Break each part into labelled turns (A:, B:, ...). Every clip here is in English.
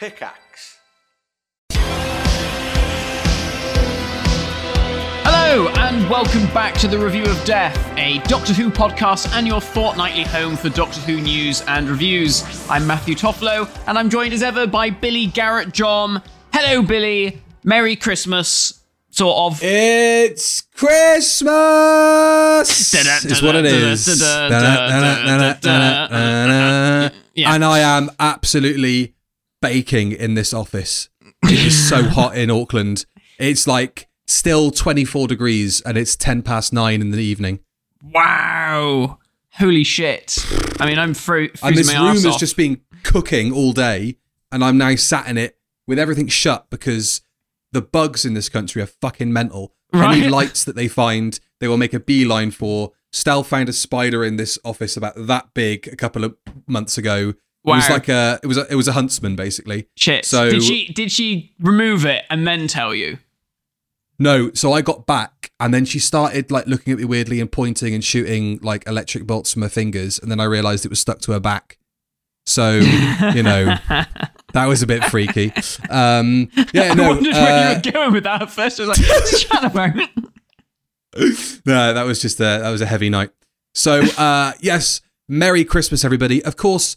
A: Pickaxe.
B: Hello, and welcome back to the Review of Death, a Doctor Who podcast and your fortnightly home for Doctor Who news and reviews. I'm Matthew Toffolo, and I'm joined as ever by Billy Garrett John. Hello, Billy. Merry Christmas, sort of.
C: It's Christmas. Is what it is. And I am absolutely baking in this office. It is so hot in Auckland. It's like still 24 degrees and it's 10 past 9 in the evening.
B: Wow. Holy shit. I mean, I'm fro- freezing
C: And this
B: my
C: room has
B: off.
C: just been cooking all day and I'm now sat in it with everything shut because the bugs in this country are fucking mental. Any lights that they find, they will make a beeline for. Stel found a spider in this office about that big a couple of months ago. It was like a it was a, it was a huntsman basically.
B: Shit.
C: So-
B: did she did she remove it and then tell you?
C: No, so I got back and then she started like looking at me weirdly and pointing and shooting like electric bolts from her fingers and then I realized it was stuck to her back. So, you know, that was a bit freaky. Um yeah,
B: I
C: no.
B: wondered
C: uh,
B: where you were going with that at first. I was like, shut up,
C: no, that was just a that was a heavy night. So, uh yes, Merry Christmas everybody. Of course,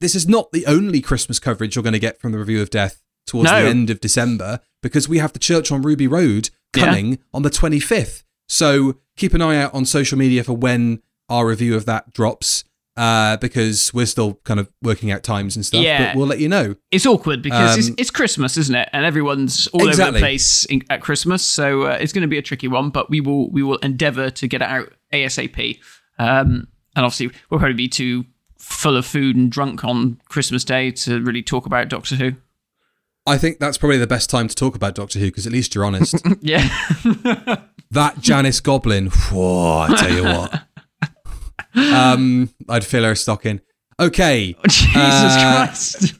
C: this is not the only Christmas coverage you're going to get from the Review of Death towards
B: No.
C: the end of December because we have the church on Ruby Road
B: Yeah.
C: coming on the 25th. So, keep an eye out on social media for when our review of that drops. Uh, because we're still kind of working out times and stuff,
B: Yeah.
C: but we'll let you know.
B: It's awkward because it's,
C: Um,
B: it's Christmas, isn't it? And everyone's all over the place in, at Christmas, so uh, it's going to be a tricky one. But we will we will endeavour to get it out asap. Um, and obviously, we'll probably be too full of food and drunk on Christmas Day to really talk about Doctor Who.
C: I think that's probably the best time to talk about Doctor Who because at least you're honest.
B: Yeah,
C: That Janice Goblin, whoa, I tell you what. um, I'd fill her stocking. Okay,
B: Jesus
C: Uh,
B: Christ.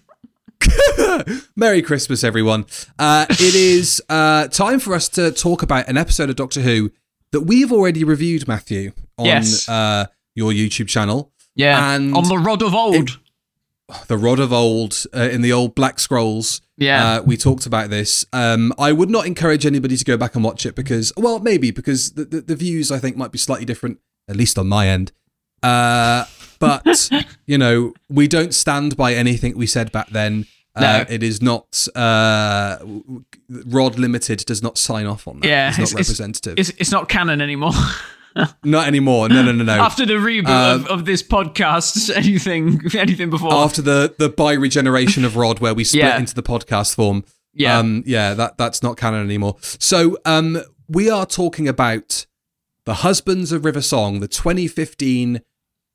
C: Merry Christmas, everyone. Uh, it is uh, time for us to talk about an episode of Doctor Who that we've already reviewed, Matthew, on
B: Yes.
C: uh, your YouTube channel.
B: Yeah,
C: and
B: on the rod of old.
C: The Rod of Old, uh, in the old Black Scrolls.
B: Yeah.
C: Uh, we talked about this. Um, I would not encourage anybody to go back and watch it because, well, maybe because the, the, the views I think might be slightly different, at least on my end. Uh, but you know, we don't stand by anything we said back then. Uh,
B: No.
C: It is not uh, Rod Limited does not sign off on that.
B: Yeah,
C: it's not
B: it's- it's-
C: representative.
B: it's it's not canon anymore.
C: not anymore. No, no, no, no.
B: After the reboot
C: Um,
B: of, of this podcast, anything anything before.
C: After the the bi regeneration of Rod, where we split
B: Yeah.
C: into the podcast form.
B: Yeah.
C: Um, yeah, that that's not canon anymore. So um, we are talking about the Husbands of River Song, the 2015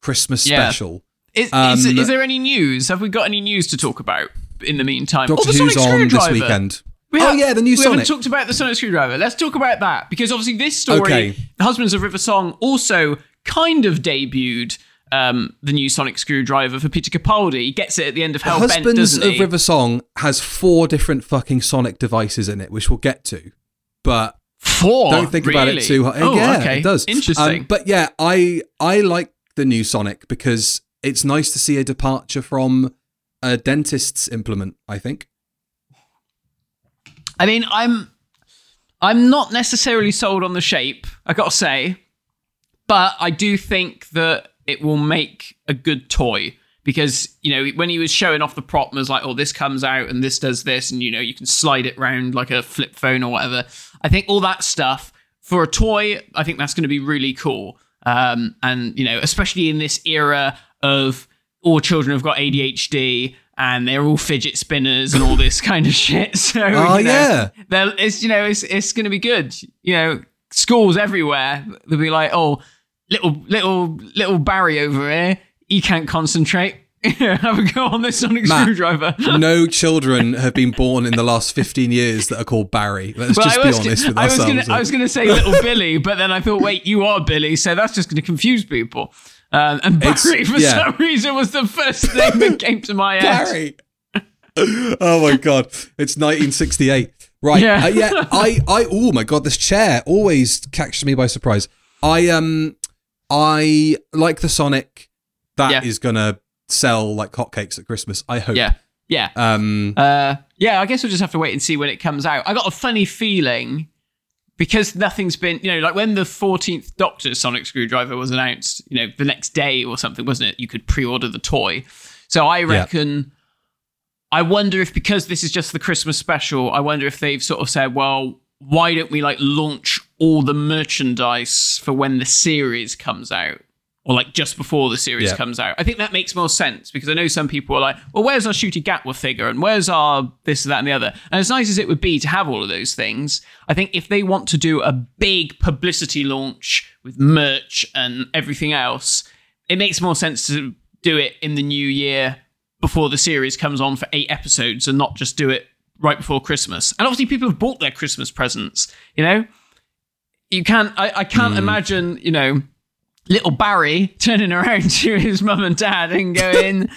C: Christmas
B: Yeah.
C: special.
B: Is, is,
C: Um,
B: is there any news? Have we got any news to talk about in the meantime?
C: Doctor
B: oh,
C: Who's on this weekend.
B: We
C: oh
B: have-
C: yeah, the new
B: we
C: Sonic.
B: haven't talked about the Sonic Screwdriver. Let's talk about that because obviously this story,
C: Okay.
B: Husbands of River Song, also kind of debuted um, the new Sonic Screwdriver for Peter Capaldi. He gets it at the end of Hellbent,
C: Husbands
B: doesn't
C: of
B: he?
C: River Song has four different fucking Sonic devices in it, which we'll get to. But
B: Four.
C: don't think about it too hard.
B: Oh,
C: yeah,
B: okay.
C: it does.
B: Interesting.
C: Um, but yeah, I I like the new Sonic because it's nice to see a departure from a dentist's implement. I think.
B: I mean, I'm I'm not necessarily sold on the shape, I gotta say, but I do think that it will make a good toy because you know when he was showing off the prop, and was like, "Oh, this comes out and this does this," and you know you can slide it round like a flip phone or whatever. I think all that stuff for a toy, I think that's going to be really cool. Um, and you know, especially in this era of all children have got ADHD and they're all fidget spinners and all this kind of shit. So
C: Oh,
B: you know,
C: yeah.
B: it's you know it's it's going to be good. You know, schools everywhere they'll be like, oh, little little little Barry over here, he can't concentrate. Have a go on this sonic
C: Matt,
B: screwdriver.
C: no children have been born in the last 15 years that are called Barry. Let's
B: Well,
C: just be
B: was,
C: honest with
B: I was
C: ourselves.
B: gonna, I was gonna say little Billy, but then I thought, wait, you are Billy, so that's just gonna confuse people. Um, and Barry,
C: It's-
B: for
C: yeah.
B: some reason, was the first thing that came to my head.
C: Barry. oh my god, it's 1968. Right.
B: Yeah.
C: Uh, yeah. I. I. Oh my god, this chair always catches me by surprise. I um. I like the Sonic. That is
B: Yeah.
C: gonna sell like hotcakes at Christmas. I hope.
B: Yeah. yeah.
C: Um,
B: Uh, yeah, I guess we'll just have to wait and see when it comes out. I got a funny feeling because nothing's been, you know, like when the 14th Doctor Sonic Screwdriver was announced, you know, the next day or something, wasn't it? You could pre order the toy. So I reckon, I wonder if because this is just the Christmas special, I wonder if they've sort of said, well, why don't we like launch all the merchandise for when the series comes out? Or like just before the series
C: Yeah.
B: comes out. I think that makes more sense because I know some people are like, well, where's our Ncuti Gatwa figure and where's our this, that, and the other? And as nice as it would be to have all of those things, I think if they want to do a big publicity launch with merch and everything else, it makes more sense to do it in the new year before the series comes on for eight episodes and not just do it right before Christmas. And obviously, people have bought their Christmas presents. You know, you can't. I, I can't mm. imagine. You know, little Barry turning around to his mum and dad and going,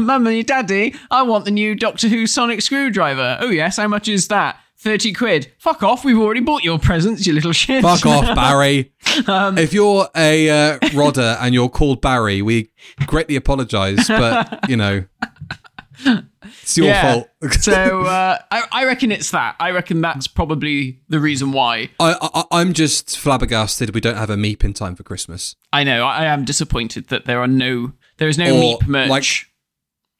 B: "Mum and daddy, I want the new Doctor Who sonic screwdriver. Oh yes, how much is that?" 30 quid. Fuck off, we've already bought your presents, you little shit.
C: fuck off, Barry.
B: Um,
C: if you're a uh, rodder and you're called Barry, we greatly apologise, but you know, it's your
B: Yeah.
C: fault.
B: so uh, I, I reckon it's that. I reckon that's probably the reason why.
C: I, I, I'm just flabbergasted we don't have a meep in time for Christmas.
B: I know. I, I am disappointed that there are no. There is no
C: Or,
B: Meep merch.
C: like,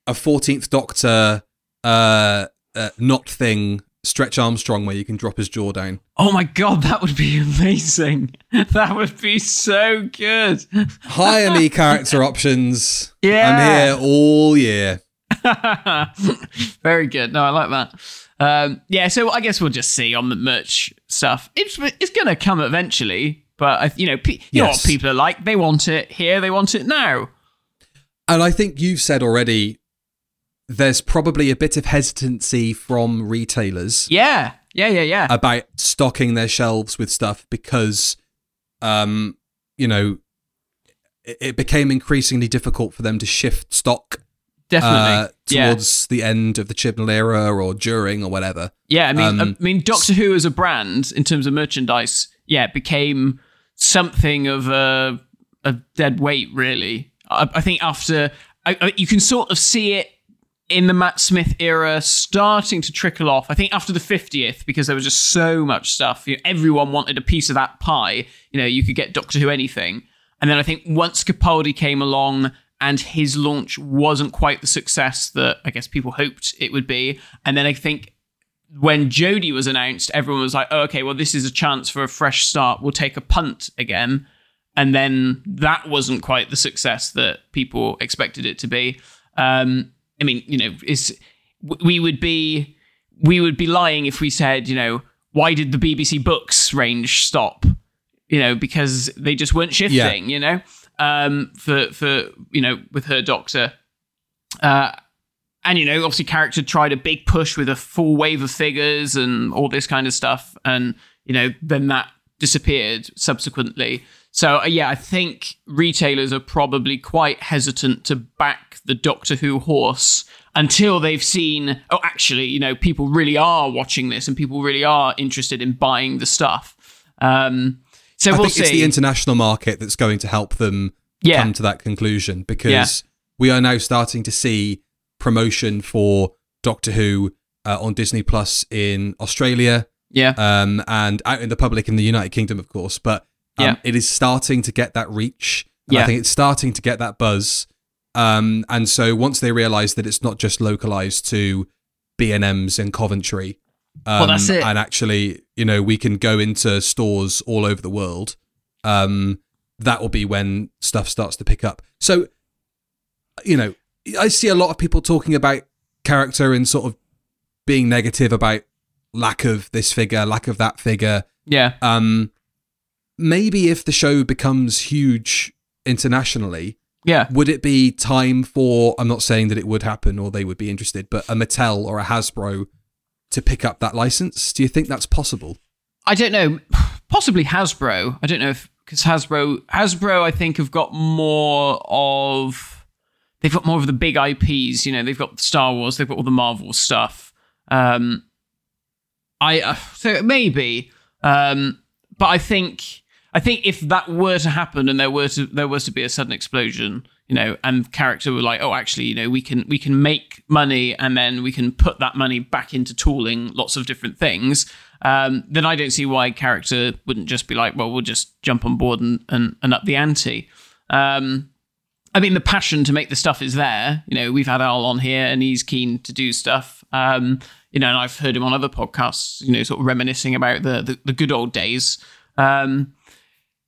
C: A 14th Doctor uh, uh, not thing, Stretch Armstrong, where you can drop his jaw down.
B: oh my god, that would be amazing. That would be so good.
C: Hire me character options.
B: Yeah.
C: I'm here all year.
B: Very good. No, I like that. Um, yeah, so I guess we'll just see on the merch stuff. It's it's going to come eventually, but I, you know, pe- you know what people are like. They want it here. They want it now.
C: And I think you've said already there's probably a bit of hesitancy from retailers
B: Yeah, yeah, yeah, yeah.
C: about stocking their shelves with stuff because, um, you know, it became increasingly difficult for them to shift stock
B: Definitely.
C: uh,
B: yeah.
C: towards the end of the Chibnall era or during or whatever.
B: Yeah, I mean,
C: Um,
B: I mean, Doctor Who as a brand in terms of merchandise, yeah, it became something of a a dead weight. Really, I, I think after I, I, you can sort of see it in the Matt Smith era starting to trickle off. I think after the fiftieth, because there was just so much stuff. You know, everyone wanted a piece of that pie. You know, you could get Doctor Who anything, and then I think once Capaldi came along. And his launch wasn't quite the success that I guess people hoped it would be. And then I think when Jodie was announced, everyone was like, oh, okay, well, this is a chance for a fresh start. We'll take a punt again. And then that wasn't quite the success that people expected it to be. Um, I mean, you know, is we would be we would be lying if we said, you know, why did the BBC Books range stop? You know, because they just weren't shifting. You know, um, for for you know, with her Doctor. Uh, and you know, obviously, character tried a big push with a full wave of figures and all this kind of stuff, and you know, then that disappeared subsequently. So uh, yeah, I think retailers are probably quite hesitant to back the Doctor Who horse until they've seen. Oh, actually, you know, people really are watching this, and people really are interested in buying the stuff. Um, so
C: I
B: we'll
C: think
B: see.
C: it's the international market that's going to help them
B: Yeah.
C: come to that conclusion because
B: Yeah.
C: we are now starting to see promotion for Doctor Who uh, on Disney Plus in Australia
B: yeah,
C: um, and out in the public in the United Kingdom, of course. But um,
B: Yeah.
C: it is starting to get that reach. And
B: Yeah.
C: I think it's starting to get that buzz. Um, and so once they realise that it's not just localized to B and M's in Coventry, um,
B: that's it.
C: and actually, you know, we can go into stores all over the world. Um, that will be when stuff starts to pick up. So, you know, I see a lot of people talking about character and sort of being negative about lack of this figure, lack of that figure.
B: yeah,
C: Um, maybe if the show becomes huge internationally,
B: yeah.
C: would it be time for? I'm not saying that it would happen or they would be interested, but a Mattel or a Hasbro to pick up that license. Do you think that's possible?
B: I don't know. Possibly Hasbro. I don't know if because Hasbro, Hasbro, I think have got more of. They've got more of the big IPs. You know, they've got Star Wars. They've got all the Marvel stuff. Um, I uh, so maybe, um, but I think I think if that were to happen and there were to there was to be a sudden explosion, you know, and character were like, oh, actually, you know, we can we can make money and then we can put that money back into tooling lots of different things. Um, then I don't see why character wouldn't just be like, well, we'll just jump on board and and, and up the ante. Um, I mean, the passion to make the stuff is there. You know, we've had Al on here, and he's keen to do stuff. Um, you know, and I've heard him on other podcasts. You know, sort of reminiscing about the the, the good old days. Um,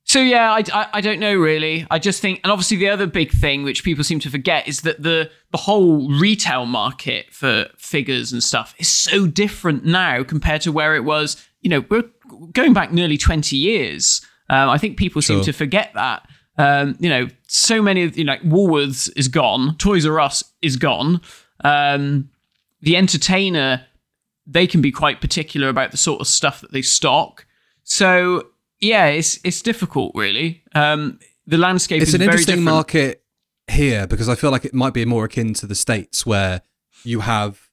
B: so yeah, I, I, I don't know really. I just think, and obviously the other big thing which people seem to forget is that the the whole retail market for figures and stuff is so different now compared to where it was. You know, we're going back nearly twenty years. Um, I think people seem to forget that. Um, you know, so many of you know, like Woolworths is gone, Toys R Us is gone. Um, the entertainer, they can be quite particular about the sort of stuff that they stock. So yeah, it's it's difficult, really. Um, the landscape
C: it's
B: is
C: an
B: very
C: interesting
B: different.
C: market here because I feel like it might be more akin to the states where you have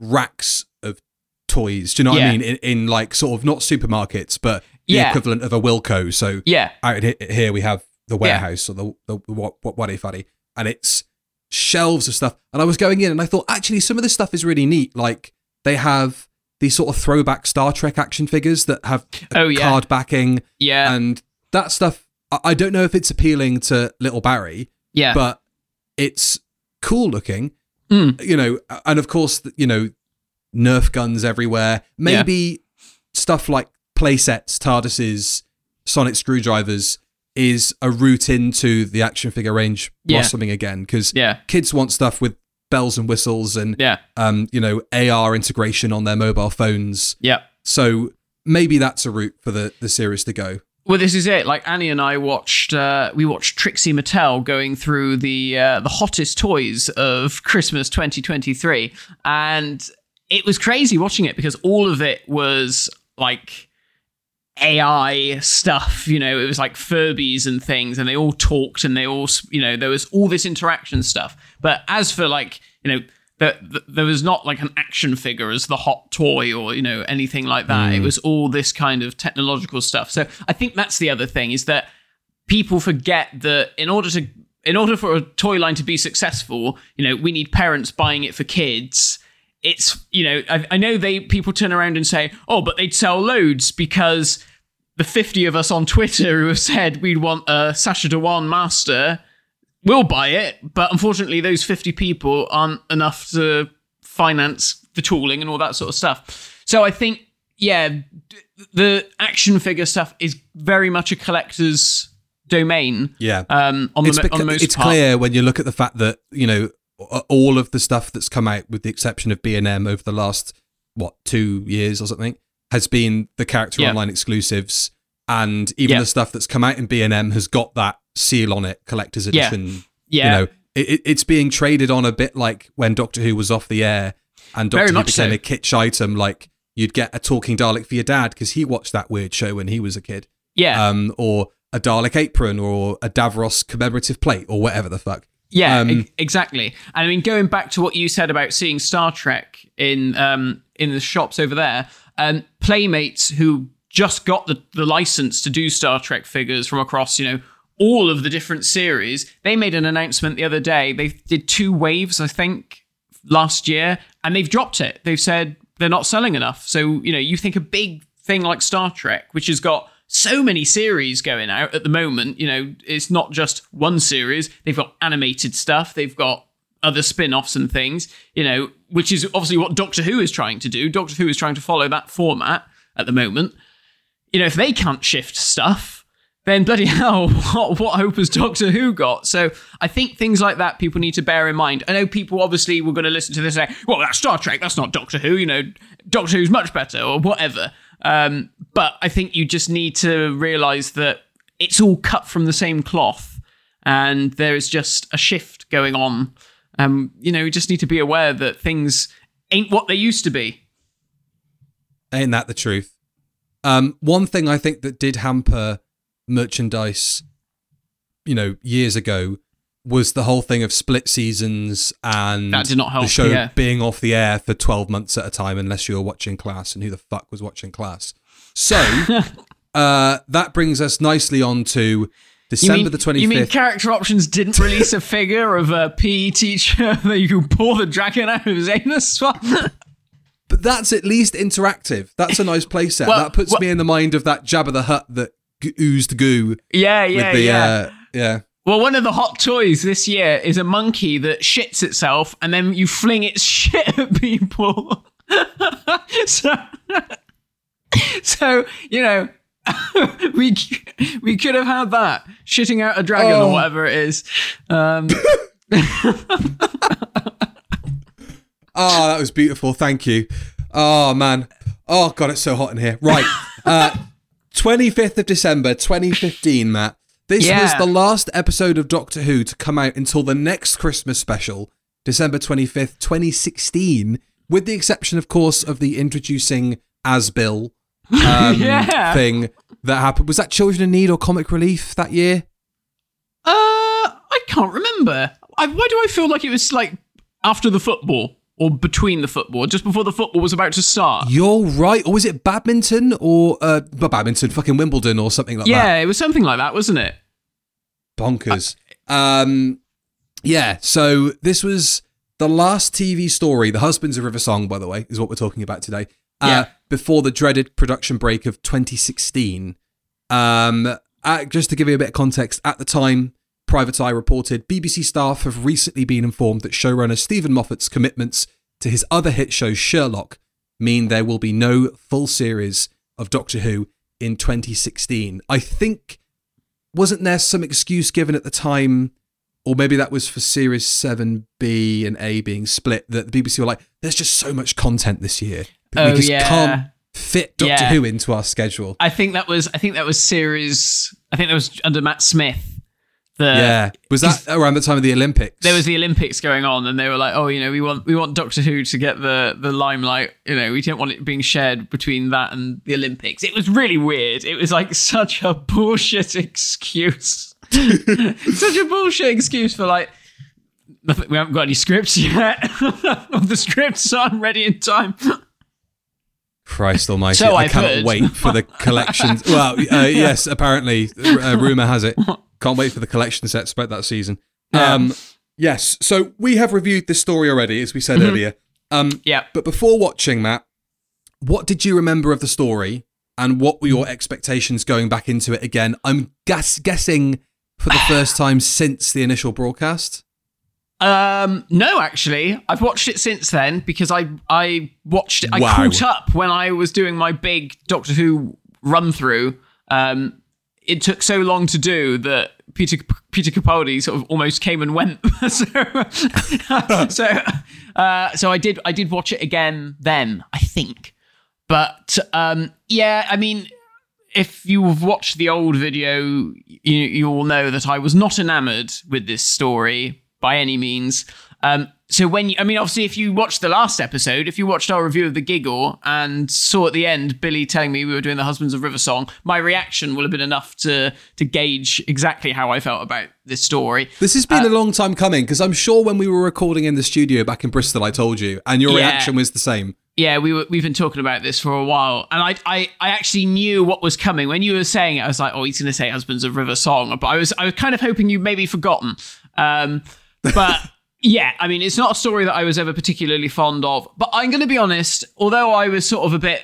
C: racks of toys. Do you know what
B: Yeah.
C: I mean? In, in like sort of not supermarkets, but the
B: Yeah.
C: equivalent of a Wilko. So
B: Yeah,
C: out here we have the warehouse or the the, what what what fuddy, and it's shelves of stuff. And I was going in and I thought actually some of this stuff is really neat. Like they have these sort of throwback Star Trek action figures that have
B: Oh, yeah.
C: card backing
B: yeah,
C: and that stuff. I- don't know if it's appealing to little Barry,
B: yeah,
C: but it's cool looking.
B: Mm.
C: You know, and of course, you know, Nerf guns everywhere. Maybe stuff like playsets, TARDISes, sonic screwdrivers is a route into the action figure range
B: Yeah.
C: blossoming again because
B: yeah,
C: kids want stuff with bells and whistles and
B: yeah,
C: um, you know, AR integration on their mobile phones.
B: yeah.
C: So maybe that's a route for the the series to go.
B: Well, this is it. Like Annie and I watched, uh, we watched Trixie Mattel going through the uh, the hottest toys of Christmas 2023, and it was crazy watching it because all of it was like AI stuff. You know, it was like Furbies and things, and they all talked and they all, you know, there was all this interaction stuff. But as for like, you know. The, the, there was not like an action figure as the hot toy or you know anything like that. It mm. was all this kind of technological stuff. So I think that's the other thing is that people forget that in order to in order for a toy line to be successful, you know, we need parents buying it for kids. It's you know, I, I know they people turn around and say, oh, but they'd sell loads because the fifty of us on Twitter who have said we'd want a Sacha Dhawan master will buy it, but unfortunately, those fifty people aren't enough to finance the tooling and all that sort of stuff. So I think, yeah, the action figure stuff is very much a collector's domain.
C: Yeah.
B: Um, on
C: it's
B: the, on the most
C: it's
B: part.
C: clear when you look at the fact that you know all of the stuff that's come out with the exception of b&m over the last what two years or something has been the character
B: Yeah.
C: online exclusives and even
B: Yeah.
C: the stuff that's come out in b&m has got that seal on it collector's edition
B: Yeah,
C: you know it, it- it's being traded on a bit like when doctor who was off the air and doctor who became
B: so.
C: a kitsch item like you'd get a talking dalek for your dad because he watched that weird show when he was a kid
B: yeah,
C: um, or a Dalek apron or a Davros commemorative plate or whatever the fuck.
B: Yeah,
C: um,
B: e- exactly. And I mean, going back to what you said about seeing Star Trek in um, in the shops over there, um, Playmates who just got the, the license to do Star Trek figures from across, you know, all of the different series. They made an announcement the other day. They did two waves, I think, last year, and they've dropped it. They've said they're not selling enough. So, you know, you think a big thing like Star Trek, which has got so many series going out at the moment, you know, it's not just one series. They've got animated stuff, they've got other spin-offs and things, you know, which is obviously what Doctor Who is trying to do. Doctor Who is trying to follow that format at the moment. You know, if they can't shift stuff, then bloody hell, what, what hope has Doctor Who got? So I think things like that people need to bear in mind. I know people obviously were going to listen to this and say, well, that's Star Trek, that's not Doctor Who, you know, Doctor Who's much better or whatever. Um, but I think you just need to realize that it's all cut from the same cloth and there is just a shift going on. Um, you know, you just need to be aware that things ain't what they used to be.
C: Ain't that the truth? Um, one thing I think that did hamper merchandise, you know, years ago was the whole thing of split seasons and
B: That did not help,
C: the show
B: yeah.
C: being off the air for 12 months at a time unless you were watching class and who the fuck was watching class. So uh, that brings us nicely on to December
B: mean,
C: the 25th.
B: You mean character options didn't release a figure of a PE teacher that you could pour the dragon out of his anus from?
C: but that's at least interactive. That's a nice playset.
B: Well,
C: that puts
B: well-
C: me in the mind of that Jabba the Hutt that oozed goo
B: yeah, yeah,
C: with the
B: yeah.
C: uh, yeah.
B: Well, one of the hot toys this year is a monkey that shits itself, and then you fling its shit at people. so, so you know, we we could have had that shitting out a dragon
C: Oh.
B: or whatever it is. Um,
C: Oh, that was beautiful. Thank you. Oh man. Oh god, it's so hot in here. Right. Uh 25th of December 2015, Matt. This was the last episode of Doctor Who to come out until the next Christmas special, December 25th, 2016, with the exception of course of the introducing Asbill um,
B: Yeah.
C: thing that happened. Was that Children in Need or Comic Relief that year?
B: uh, I can't remember. I, why do I feel like it was like after the football or between the football, just before the football was about to start?
C: You're right. Or was it badminton or uh but badminton, fucking Wimbledon or something like that?
B: Yeah, it was something like that, wasn't it?
C: bonkers. Um, yeah. So this was the last TV story. The Husbands of River Song, by the way, is what we're talking about today. Uh,
B: Yeah.
C: Before the dreaded production break of 2016. Um, uh, just to give you a bit of context, at the time, Private Eye reported BBC staff have recently been informed that showrunner Steven Moffat's commitments to his other hit show Sherlock mean there will be no full series of Doctor Who in 2016. I think wasn't there some excuse given at the time, or maybe that was for series 7B and A being split, that the BBC were like, there's just so much content this year.
B: Oh,
C: we just
B: yeah.
C: can't fit Doctor
B: Yeah.
C: Who into our schedule.
B: I think that was I think that was series I think that was under Matt Smith. The
C: yeah. Was that around the time of the Olympics?
B: there was the Olympics going on and they were like, Oh, you know, we want we want Doctor Who to get the the limelight, you know, we don't want it being shared between that and the Olympics. It was really weird. It was like such a bullshit excuse. such a bullshit excuse for like nothing, we haven't got any scripts yet. the scripts aren't ready in time.
C: Christ almighty.
B: So
C: I cannot
B: heard.
C: wait for the collections. well, uh, yes, apparently, uh, rumour has it. Can't wait for the collection sets about that season.
B: Yeah.
C: Um, yes, so we have reviewed this story already, as we said
B: Mm-hmm.
C: earlier. Um,
B: Yeah.
C: But before watching, Matt, what did you remember of the story and what were your expectations going back into it again? I'm guess- guessing for the first time since the initial broadcast.
B: Um, no, actually, I've watched it since then because I I watched it. I
C: Wow.
B: caught up when I was doing my big Doctor Who run through. Um, it took so long to do that Peter Peter Capaldi sort of almost came and went. so so uh, so I did I did watch it again then I think, but um, yeah, I mean if you've watched the old video, you, you will know that I was not enamored with this story by any means. Um, so when you, I mean, obviously, if you watched the last episode, if you watched our review of the Giggle and saw at the end Billy telling me we were doing the Husbands of River song, my reaction will have been enough to to gauge exactly how I felt about this story.
C: This has been a long time coming because I'm sure when we were recording in the studio back in Bristol, I told you, and your
B: Yeah.
C: reaction was the same.
B: Yeah, we were, we've been talking about this for a while, and I, I I actually knew what was coming when you were saying it. I was like, oh, he's going to say "Husbands of River Song," but I was I was kind of hoping you maybe forgotten. Um, but yeah, I mean, it's not a story that I was ever particularly fond of. But I'm going to be honest, although I was sort of a bit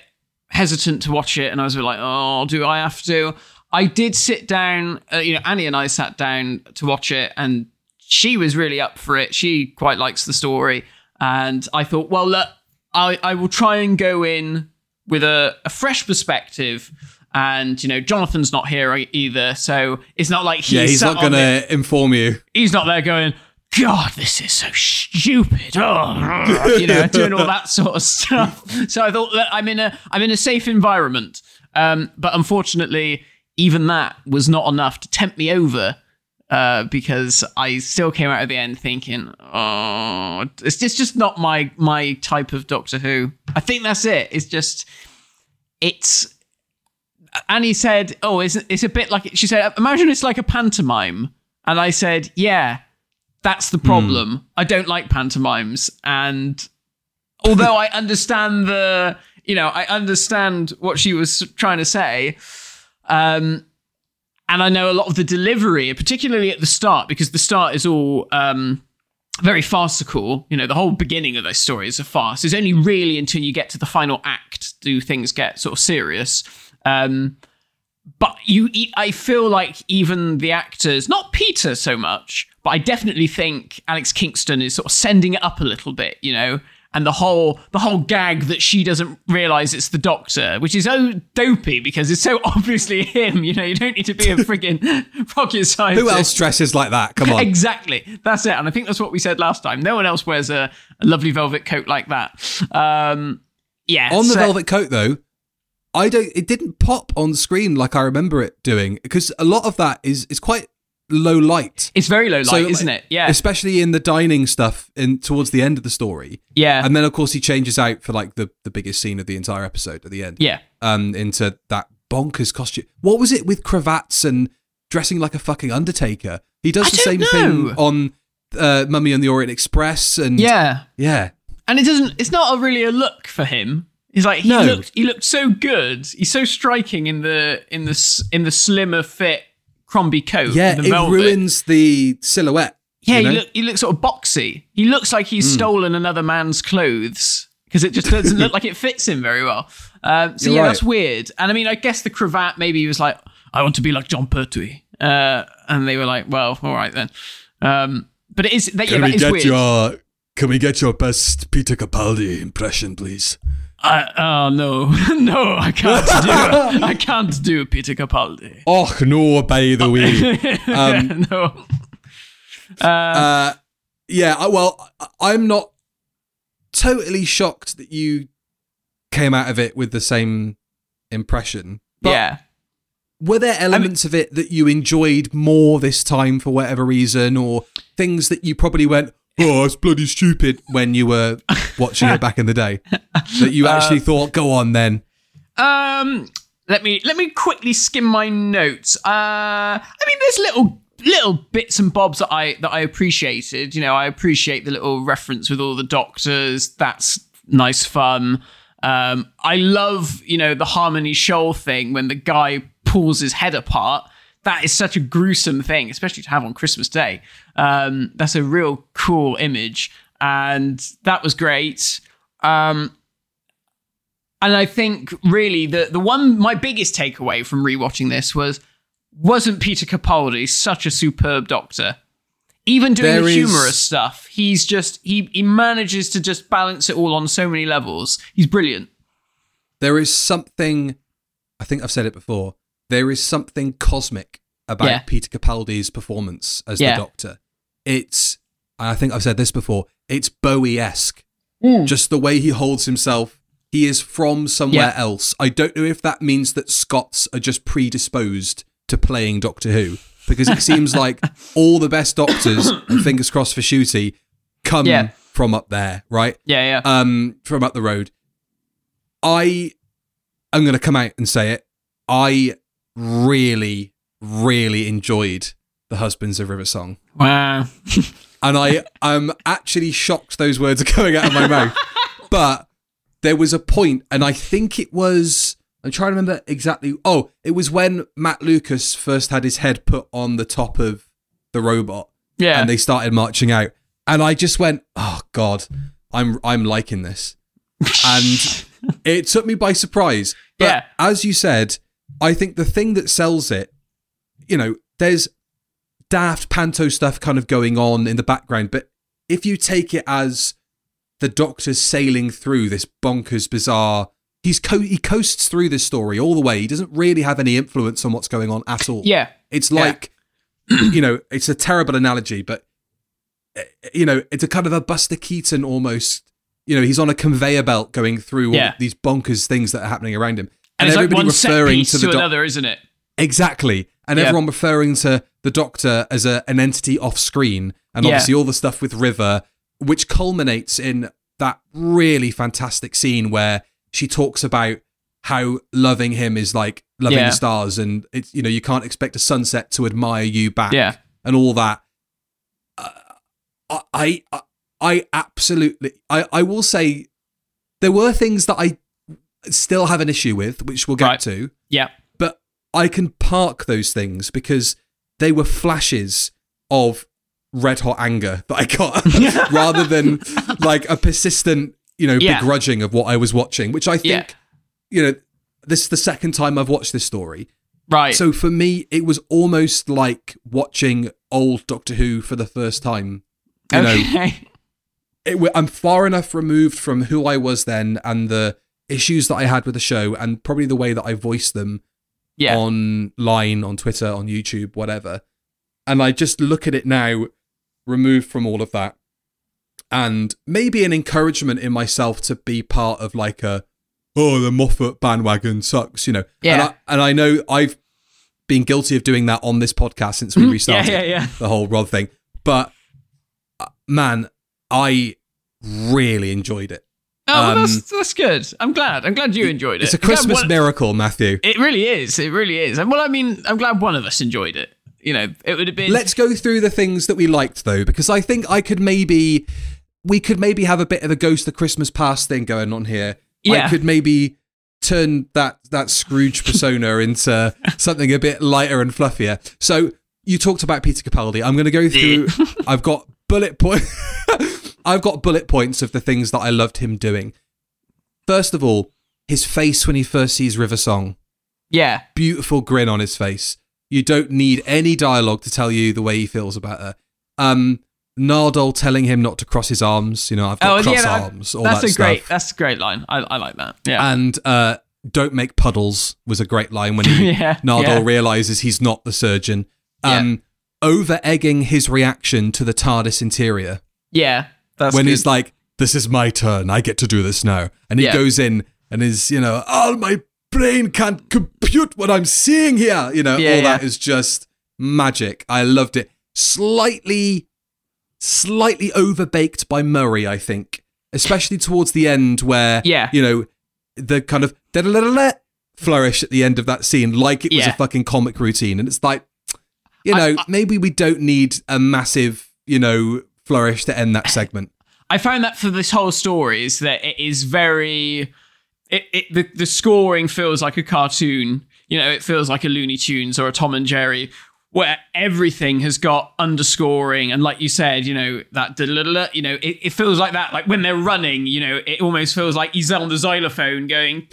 B: hesitant to watch it, and I was a bit like, oh, do I have to? I did sit down. Uh, you know, Annie and I sat down to watch it, and she was really up for it. She quite likes the story, and I thought, well, look. I, I will try and go in with a, a fresh perspective. And, you know, Jonathan's not here either. So it's not like he's,
C: Yeah, he's not going to inform you.
B: He's not there going, God, this is so stupid. Oh, you know, doing all that sort of stuff. So I thought that I'm in a I'm in a safe environment. Um, but unfortunately, even that was not enough to tempt me over. Uh, because I still came out at the end thinking, oh, it's just, just not my my type of Doctor Who. I think that's it. It's just, it's. Annie said, "Oh, it's it's a bit like." She said, "Imagine it's like a pantomime," and I said, "Yeah, that's the problem. I don't like pantomimes." And although I understand the, you know, I understand what she was trying to say, um, and I know a lot of the delivery, particularly at the start, because the start is all um, very farcical. You know, the whole beginning of those stories are farce. It's only really until you get to the final act do things get sort of serious. Um, but you, I feel like even the actors, not Peter so much, but I definitely think Alex Kingston is sort of sending it up a little bit. You know, and the whole the whole gag that she doesn't realize it's the doctor, which is so dopey because it's so obviously him. You know, you don't need to be a frigging rocket scientist.
C: Who else dresses like that? Come on.
B: exactly, that's it. And I think that's what we said last time. No one else wears a, a lovely velvet coat like that. Um, yeah.
C: On the
B: so-
C: velvet coat, though, I don't. It didn't pop on screen like I remember it doing because a lot of that is is quite low light.
B: It's very low light,
C: So,
B: isn't it? Yeah.
C: especially in the dining stuff in towards the end of the story.
B: Yeah.
C: And then of course he changes out for like the the biggest scene of the entire episode at the end.
B: yeah.
C: Um into that bonkers costume. What was it with cravats and dressing like a fucking undertaker? He does
B: I
C: the same
B: know.
C: thing on uh, Mummy and the Orient Express and
B: Yeah.
C: yeah.
B: And it doesn't. It's not a really a look for him. He's like he
C: No.
B: looked. He looked so good. He's so striking in the in the in the slimmer fit Crombie coat.
C: Yeah, it
B: velvet.
C: ruins the silhouette.
B: Yeah,
C: you know?
B: he look he looks sort of boxy. He looks like he's stolen another man's clothes because it just doesn't look like it fits him very well. Um, so
C: You're
B: yeah,
C: right.
B: that's weird. And I mean, I guess the cravat maybe he was like, I want to be like Jon Pertwee, uh, and they were like, well, all right then. Um, but it is that, yeah, that is weird.
C: your can we get your best Peter Capaldi impression, please?
B: I, oh no, no, I can't do. I can't do Peter Capaldi.
C: Oh no, by the way. Um,
B: no.
C: Uh, yeah, well, I- I'm not totally shocked that you came out of it with the same impression. But
B: yeah.
C: were there elements of it that you enjoyed more this time for whatever reason, or things that you probably went, "Oh, it's bloody stupid" when you were watching it back in the day, that you actually thought, "Go on, then."
B: Um, let me let me quickly skim my notes. Uh, I mean, there's little little bits and bobs that I that I appreciated. You know, I appreciate the little reference with all the doctors. That's nice fun. Um, I love you know the Harmony Shoal thing when the guy pulls his head apart. That is such a gruesome thing, especially to have on Christmas Day. Um, that's a real cool image, and that was great. Um, and I think really the the one my biggest takeaway from rewatching this was wasn't Peter Capaldi such a superb doctor? Even doing
C: There
B: the
C: is-
B: humorous stuff, he's just he he manages to just balance it all on so many levels. He's brilliant.
C: There is something, I think I've said it before, there is something cosmic about
B: Yeah.
C: Peter Capaldi's performance as
B: Yeah.
C: the Doctor. It's, and I think I've said this before, it's Bowie esque.
B: Hmm.
C: Just the way he holds himself. He is from somewhere
B: Yeah.
C: else. I don't know if that means that Scots are just predisposed to playing Doctor Who, because it seems like all the best doctors, and fingers crossed for Ncuti, come
B: Yeah.
C: from up there, right?
B: Yeah, yeah.
C: um, from up the road. I am going to come out and say it. I really, really enjoyed the Husbands of River Song,
B: wow.
C: and I am actually shocked those words are coming out of my mouth. But there was a point, and I think it was. I'm trying to remember exactly. Oh, it was when Matt Lucas first had his head put on the top of the robot,
B: Yeah.
C: and they started marching out and i just went oh god i'm i'm liking this and it took me by surprise but
B: Yeah.
C: as you said i think the thing that sells it you know there's daft panto stuff kind of going on in the background but if you take it as the doctor's sailing through this bonkers bizarre he's co- he coasts through this story all the way he doesn't really have any influence on what's going on at all
B: yeah.
C: it's
B: Yeah.
C: like, you know, it's a terrible analogy, but uh, you know, it's a kind of a Buster Keaton almost. You know, he's on a conveyor belt going through all these bonkers things that are happening around him,
B: And, like
C: everybody
B: set
C: referring to
B: to,
C: the doc-
B: another, isn't it?
C: exactly, and
B: Yeah.
C: everyone referring to the Doctor as a, an entity off screen, and
B: Yeah.
C: obviously all the stuff with River, which culminates in that really fantastic scene where she talks about how loving him is like loving
B: Yeah.
C: the stars, and it's you know you can't expect a sunset to admire you back
B: Yeah.
C: and all that. Uh, I, I, I absolutely, I, I will say, there were things that I still have an issue with, which we'll get
B: Right.
C: to.
B: Yeah.
C: I can park those things because they were flashes of red hot anger that I got rather than like a persistent, you know,
B: Yeah.
C: begrudging of what I was watching, which I think,
B: Yeah.
C: you know, this is the second time I've watched this story.
B: Right.
C: So for me, it was almost like watching old Doctor Who for the first time. You know,
B: okay.
C: it, w- I'm far enough removed from who I was then and the issues that I had with the show, and probably the way that I voiced them
B: Yeah.
C: online, on Twitter, on YouTube, whatever. And I just look at it now, removed from all of that, and maybe an encouragement in myself to be part of like a, oh, the Moffat bandwagon sucks, you know.
B: Yeah.
C: And I, and I know I've been guilty of doing that on this podcast since we
B: yeah,
C: restarted
B: yeah, yeah.
C: the whole Rod thing. But uh, man, I really enjoyed it.
B: Oh, well,
C: Um,
B: that's that's good. I'm glad. I'm glad you enjoyed it.
C: It's a Christmas
B: one-
C: miracle, Matthew.
B: It really is. It really is. And well, I mean, I'm glad one of us enjoyed it. You know, it would have been.
C: Let's go through the things that we liked though, because I think I could maybe we could maybe have a bit of a ghost of Christmas past thing going on here.
B: Yeah.
C: I could maybe turn that that Scrooge persona into something a bit lighter and fluffier. So you talked about Peter Capaldi. I'm going to go through. I've got bullet point. I've got bullet points of the things that I loved him doing. First of all, his face when he first sees River Song
B: yeah.
C: beautiful grin on his face. You don't need any dialogue to tell you the way he feels about her. Um, Nardole telling him not to cross his arms. You know, I've got
B: Oh,
C: cross
B: yeah.
C: arms. All
B: that's
C: that
B: a
C: stuff.
B: great. That's a great line. I, I like that. Yeah.
C: And uh, don't make puddles was a great line when he,
B: yeah.
C: Nardole
B: yeah.
C: realizes he's not the surgeon. Um, over egging his reaction to the TARDIS interior
B: Yeah. That's
C: when
B: good.
C: he's like, "This is my turn. I get to do this now," and he
B: Yeah.
C: goes in and is, you know, "Oh, my brain can't compute what I'm seeing here." You know,
B: Yeah,
C: all that
B: yeah.
C: is just magic. I loved it. Slightly, slightly overbaked by Murray, I think, especially towards the end where,
B: Yeah.
C: you know, the kind of flourish at the end of that scene, like it was a fucking comic routine, and it's like, you know,
B: I- I-
C: maybe we don't need a massive, you know, flourish to end that segment.
B: I found that for this whole story is that it is very. It, it the, the scoring feels like a cartoon. You know, it feels like a Looney Tunes or a Tom and Jerry, where everything has got underscoring and, like you said, you know that you know it, it feels like that. Like when they're running, you know, it almost feels like he's on the xylophone going.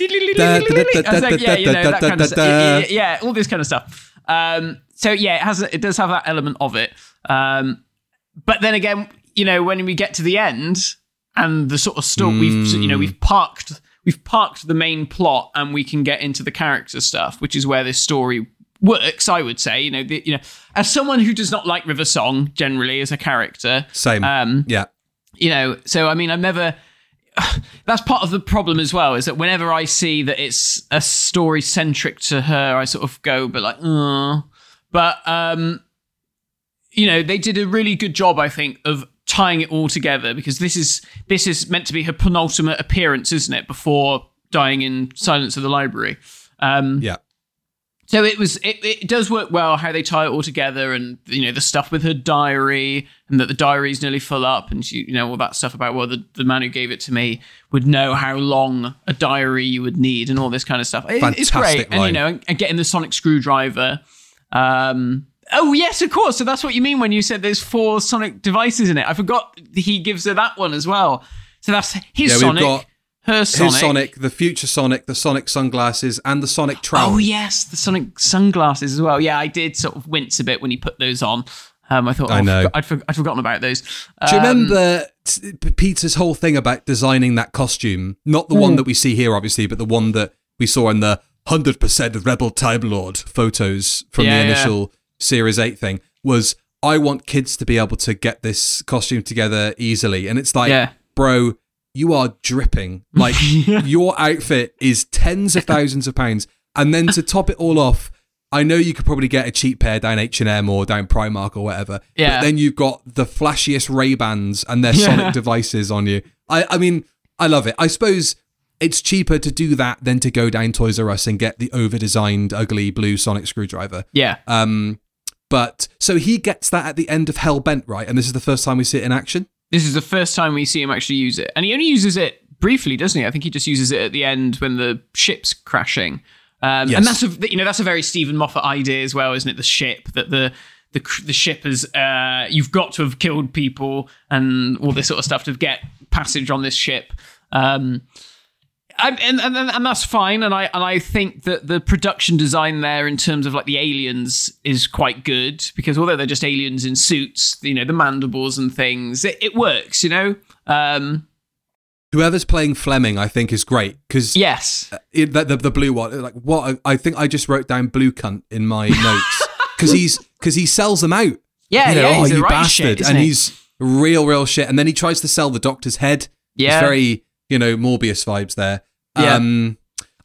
B: I was like, yeah, you know that kind of stuff. Yeah, all this kind of stuff. Um, so yeah, it has it does have that element of it. Um, but then again, you know, when we get to the end and the sort of story, we've you know we've parked we've parked the main plot and we can get into the character stuff, which is where this story works. I would say, you know, the, you know, as someone who does not like River Song generally as a character,
C: Same.
B: um,
C: yeah.
B: you know so i mean i've never that's part of the problem as well is that whenever i see that it's a story centric to her i sort of go but like oh but um you know they did a really good job i think of tying it all together because this is this is meant to be her penultimate appearance isn't it before dying in silence of the library? Um
C: Yeah.
B: so it was it, it does work well how they tie it all together and you know the stuff with her diary and that the diary's nearly full up and she you know all that stuff about well the, the man who gave it to me would know how long a diary you would need and all this kind of stuff. It- it's great.
C: Fantastic
B: and you know and, and getting the sonic screwdriver um oh yes of course so that's what you mean when you said there's four sonic devices in it i forgot he gives her that one as well so that's his
C: Yeah,
B: sonic
C: got
B: her sonic
C: His Sonic, the future Sonic, the Sonic sunglasses, and the Sonic trowel.
B: Oh yes, the Sonic sunglasses as well. Yeah, I did sort of wince a bit when he put those on. Um, I thought, oh,
C: I know.
B: I'd, for- I'd forgotten about those.
C: Do you
B: Um,
C: remember t- Peter's whole thing about designing that costume? Not the
B: Hmm.
C: one that we see here, obviously, but the one that we saw in the 100% Rebel Time Lord photos from
B: Yeah,
C: the
B: yeah.
C: initial Series 8 thing. Was I want kids to be able to get this costume together easily. And it's like,
B: Yeah.
C: bro, you are dripping. Like, your outfit is tens of thousands of pounds. And then to top it all off, I know you could probably get a cheap pair down H&M or down Primark or whatever.
B: Yeah.
C: But then you've got the flashiest Ray-Bans and their
B: Yeah.
C: Sonic devices on you. I, I mean, I love it. I suppose it's cheaper to do that than to go down Toys R Us and get the over-designed, ugly blue Sonic screwdriver.
B: yeah,
C: Um, but so he gets that at the end of Hellbent, right? And this is the first time we see it in action.
B: this is the first time we see him actually use it, and he only uses it briefly, doesn't he? I think he just uses it at the end when the ship's crashing. Um,
C: Yes.
B: And that's a you know that's a very Steven Moffat idea as well, isn't it? The ship that the the the ship is uh, you've got to have killed people and all this sort of stuff to get passage on this ship. Um, I, and, and and that's fine, and I and I think that the production design there in terms of like the aliens is quite good because although they're just aliens in suits, you know the mandibles and things, it, it works, you know. Um,
C: Whoever's playing Flemming, I think, is great because
B: yes,
C: the, the the blue one, like what I think I just wrote down blue cunt in my notes because he's because he sells them out.
B: yeah,
C: you know,
B: yeah,
C: oh you
B: right
C: bastard,
B: shit,
C: and
B: he?
C: he's real real shit. And then he tries to sell the doctor's head.
B: yeah,
C: It's very you know Morbius vibes there.
B: Yeah.
C: Um,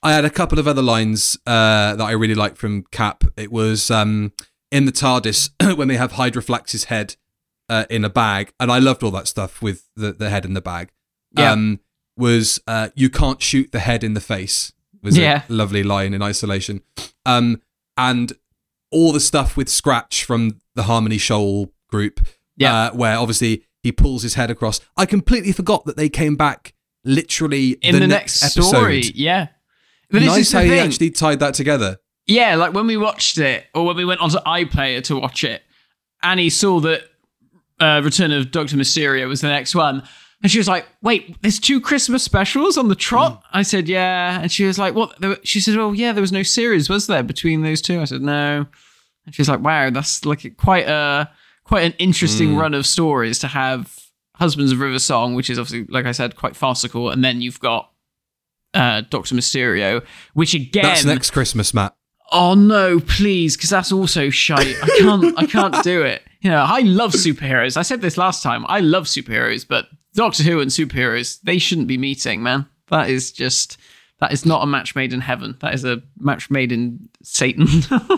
C: I had a couple of other lines uh, that I really liked from Cap. It was um, in the TARDIS when they have Hydroflax's head uh, in a bag, and I loved all that stuff with the, the head in the bag.
B: Yeah.
C: Um, was uh, you can't shoot the head in the face was
B: Yeah.
C: a lovely line in isolation. Um, and all the stuff with Scratch from the Harmony Shoal group,
B: Yeah.
C: uh, where obviously he pulls his head across. I completely forgot that they came back literally
B: in the, next,
C: episode.
B: story, yeah. But this
C: nice
B: is the
C: how he actually tied that together.
B: Yeah, like when we watched it, or when we went onto iPlayer to watch it, Annie saw that uh, Return of Doctor Mysterio was the next one, and she was like, "Wait, there's two Christmas specials on the trot." I said, "Yeah," and she was like, "What?" She said, "Well, yeah, there was no series, was there, between those two? I said, "No," and she was like, "Wow, that's like quite a quite an interesting run of stories to have." Husbands of River Song, which is obviously, like I said, quite farcical, and then you've got uh, Doctor Mysterio, which again,
C: That's next Christmas, Matt.
B: Oh no, please, because that's also shite. I can't, I can't do it. You know, I love superheroes. I said this last time. I love superheroes, but Doctor Who and superheroes, they shouldn't be meeting, man. That is just, that is not a match made in heaven. That is a match made in Satan.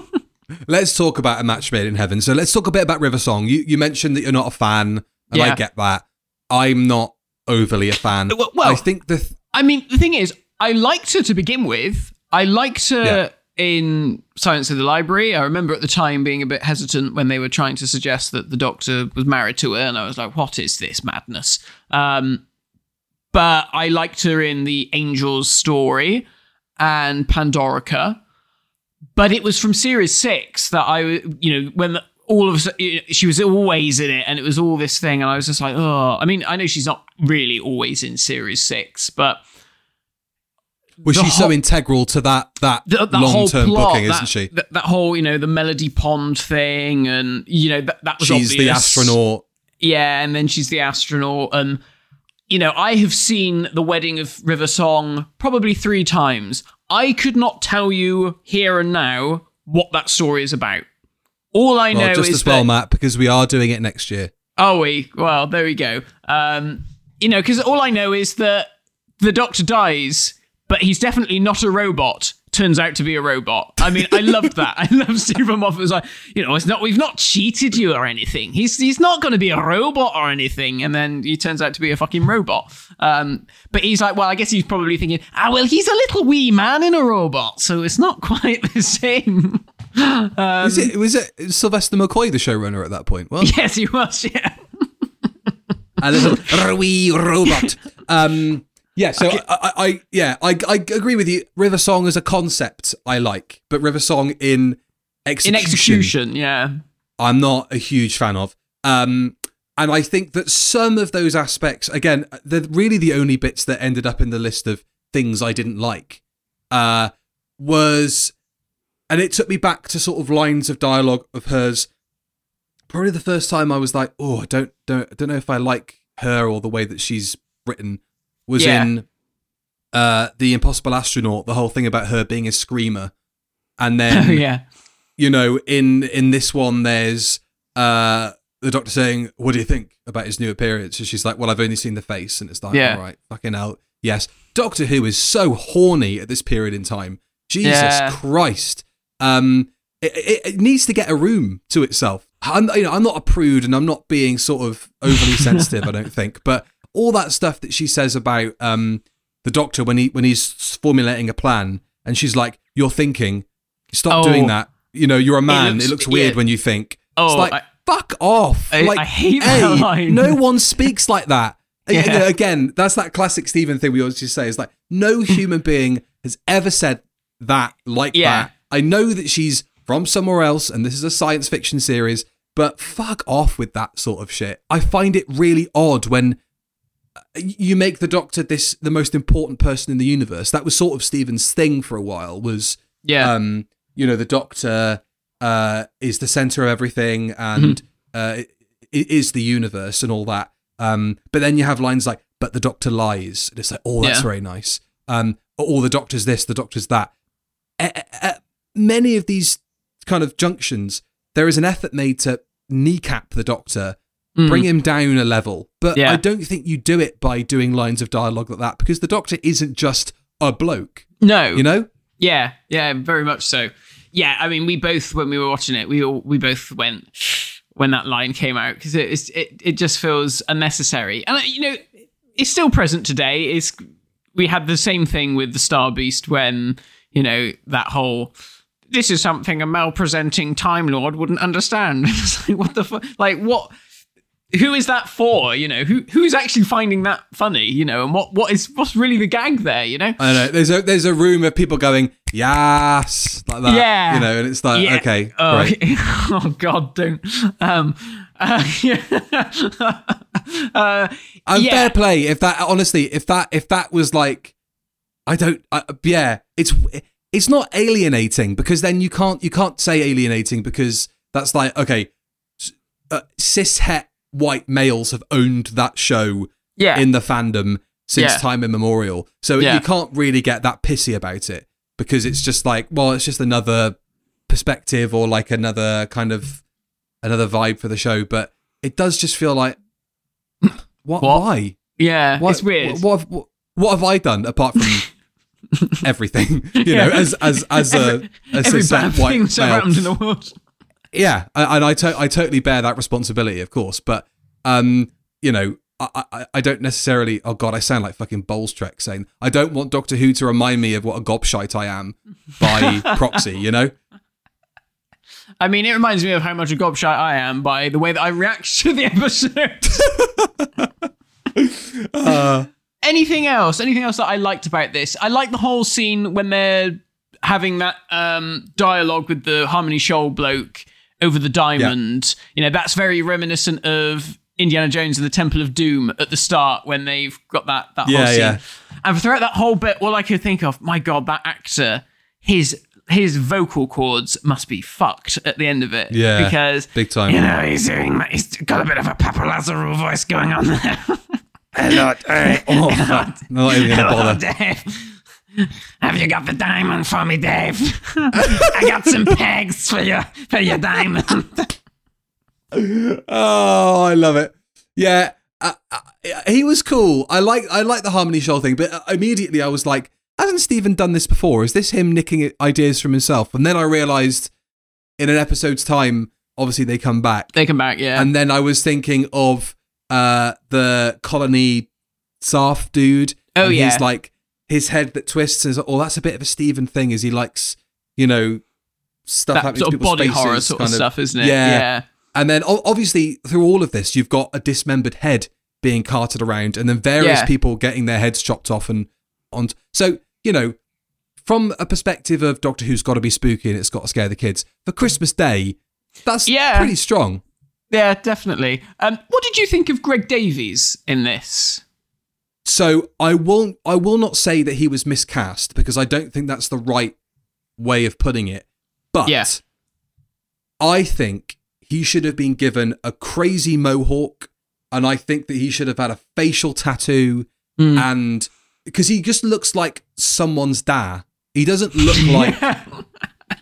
C: Let's talk about a match made in heaven. So let's talk a bit about River Song. You you mentioned that you're not a fan, and I get that. I'm not overly a fan.
B: Well- well-
C: I think the th-
B: I mean, the thing is, I liked her to begin with. I liked her
C: Yeah.
B: in Silence in the Library. I remember at the time being a bit hesitant when they were trying to suggest that the Doctor was married to her, and I was like, "What is this madness?" Um, but I liked her in the Angels story and Pandorica. But it was from series six that I, you know, when the, all of a sudden she was always in it, and it was all this thing, and I was just like, oh. I mean, I know she's not really always in series six, but
C: was she so integral to that that,
B: that
C: long term
B: plot,
C: booking,
B: that,
C: isn't she?
B: That, that whole, you know, the Melody Pond thing, and you know that that was
C: She's the astronaut.
B: Yeah, and then she's the astronaut. And, you know, I have seen The Wedding of River Song probably three times. I could not tell you here and now what that story is about. All I know
C: Well, just
B: is
C: as well,
B: that,
C: Matt, because we are doing it next year.
B: Oh, we well, there we go. Um, you know, because all I know is that the Doctor dies, but he's definitely not a robot. Turns out to be a robot. I mean, I loved that. I love Steven Moffat was like, you know, it's not we've not cheated you or anything. He's he's not going to be a robot or anything. And then he turns out to be a fucking robot. Um, but he's like, well, I guess he's probably thinking, ah, well, he's a little wee man in a robot, so it's not quite the same. Um,
C: Is it was it Sylvester McCoy the showrunner at that point? Well,
B: yes, he was. Yeah.
C: a little wee robot. Um, yeah, so I, I, I yeah I, I agree with you. River Song as a concept I like, but River Song in execution,
B: In execution, yeah.
C: I'm not a huge fan of. Um, and I think that some of those aspects, again, they're really the only bits that ended up in the list of things I didn't like. Uh, was, and it took me back to sort of lines of dialogue of hers. Probably the first time I was like, oh, I don't, don't, I don't know if I like her or the way that she's written. Was
B: Yeah.
C: in uh, the Impossible Astronaut, the whole thing about her being a screamer, and then
B: Oh, yeah.
C: you know, in in this one, there's uh the doctor saying, "What do you think about his new appearance?" And she's like, "Well, I've only seen the face," and it's like,
B: Yeah.
C: "All right, fucking out yes." Doctor Who is so horny at this period in time. Jesus
B: Yeah.
C: Christ, um, it, it, it needs to get a room to itself. I'm, you know, I'm not a prude, and I'm not being sort of overly sensitive. I don't think, but all that stuff that she says about um the doctor when he when he's formulating a plan, and she's like, "You're thinking." Stop
B: Oh.
C: doing that. You know, you're a man. It looks,
B: looks-
C: weird
B: yeah.
C: when you think.
B: Oh,
C: it's like,
B: I-
C: fuck off.
B: I-
C: like,
B: I hate
C: A,
B: that line.
C: No one speaks like that. You
B: Yeah.
C: know, again, that's that classic Steven thing we always just say is like, no human being has ever said that like
B: Yeah.
C: that. I know that she's from somewhere else and this is a science fiction series, but fuck off with that sort of shit. I find it really odd when uh, you make the doctor this the most important person in the universe. That was sort of Steven's thing for a while was
B: Yeah.
C: um you know the doctor uh is the center of everything and
B: Mm-hmm.
C: uh is the universe and all that. Um but then you have lines like but the doctor lies. And it's like oh that's
B: Yeah.
C: very nice. Um or the doctor's this, the doctor's that. At, at many of these kind of junctions there is an effort made to kneecap the doctor
B: Mm.
C: bring him down a level. But
B: Yeah.
C: I don't think you do it by doing lines of dialogue like that because the Doctor isn't just a bloke,
B: no.
C: you know?
B: Yeah, yeah, very much so. Yeah, I mean, we both when we were watching it, we all we both went when that line came out because it, it it just feels unnecessary, and you know, it's still present today. It's we had the same thing with the Star Beast when you know that whole. This is something a male-presenting Time Lord wouldn't understand. it's like what the fuck? Like what? Who is that for? You know, who who is actually finding that funny? You know, and what what is what's really the gag there? You know?
C: I don't know. There's a there's a room of people going yes like that.
B: Yeah.
C: you know, and it's like
B: Yeah.
C: okay,
B: Oh,
C: great.
B: oh God, don't. Um, uh, yeah. uh,
C: And
B: yeah.
C: fair play. If that honestly, if that if that was like, I don't. I, yeah, it's it's not alienating because then you can't you can't say alienating because that's like okay, uh, cis het white males have owned that show
B: yeah,
C: in the fandom since
B: Yeah.
C: time immemorial. So
B: Yeah.
C: you can't really get that pissy about it because it's just like, well, it's just another perspective or like another kind of another vibe for the show. But it does just feel like, what?
B: What?
C: Why?
B: yeah.
C: What,
B: it's weird.
C: What, what, have, what, what have I done apart from everything? You know,
B: Yeah.
C: as as as a as
B: Every
C: a
B: bad
C: white
B: thing's
C: male.
B: around in the world.
C: Yeah, I- and I to- I totally bear that responsibility, of course. But um, you know, I, I I don't necessarily. Oh God, I sound like fucking Bowles Trek saying I don't want Doctor Who to remind me of what a gobshite I am by proxy. You know.
B: I mean, it reminds me of how much a gobshite I am by the way that I react to the episode.
C: Uh,
B: anything else? Anything else that I liked about this? I like the whole scene when they're having that um, dialogue with the Harmony Shoal bloke over the diamond. You know, that's very reminiscent of Indiana Jones and the Temple of Doom at the start when they've got that that
C: Yeah,
B: whole scene.
C: yeah.
B: And throughout that whole bit, all I could think of, my God, that actor, his his vocal cords must be fucked at the end of it.
C: Yeah,
B: because
C: big time.
B: You know, he's doing. He's got a bit of a Papa Lazarou voice going on there.
A: Hello, Dave.
C: oh, fuck. I'm not even gonna
B: Hello,
C: bother.
B: Dave. Have you got the diamond for me, Dave? I got some pegs for your for your diamond.
C: Oh, I love it. Yeah, uh, uh, he was cool. I like I like the Harmony Shoal thing, but uh, immediately I was like, hasn't Steven done this before? Is this him nicking ideas from himself? And then I realized in an episode's time, obviously they come back,
B: they come back, yeah.
C: and then I was thinking of uh the Colony Sarff dude.
B: Oh, yeah.
C: his like his head that twists. Is oh, that's a bit of a Steven thing. Is he likes you know stuff
B: that sort of body horror sort of
C: kind
B: stuff, isn't it?
C: Yeah.
B: yeah.
C: and then obviously through all of this, you've got a dismembered head being carted around, and then various
B: Yeah.
C: people getting their heads chopped off and on. So you know, from a perspective of Doctor Who's got to be spooky and it's got to scare the kids for Christmas Day, that's
B: Yeah.
C: pretty strong.
B: Yeah, definitely. Um, what did you think of Greg Davies in this?
C: So I won't. I will not say that he was miscast because I don't think that's the right way of putting it. But
B: Yeah.
C: I think he should have been given a crazy mohawk, and I think that he should have had a facial tattoo,
B: Mm.
C: and because he just looks like someone's dad. He doesn't look like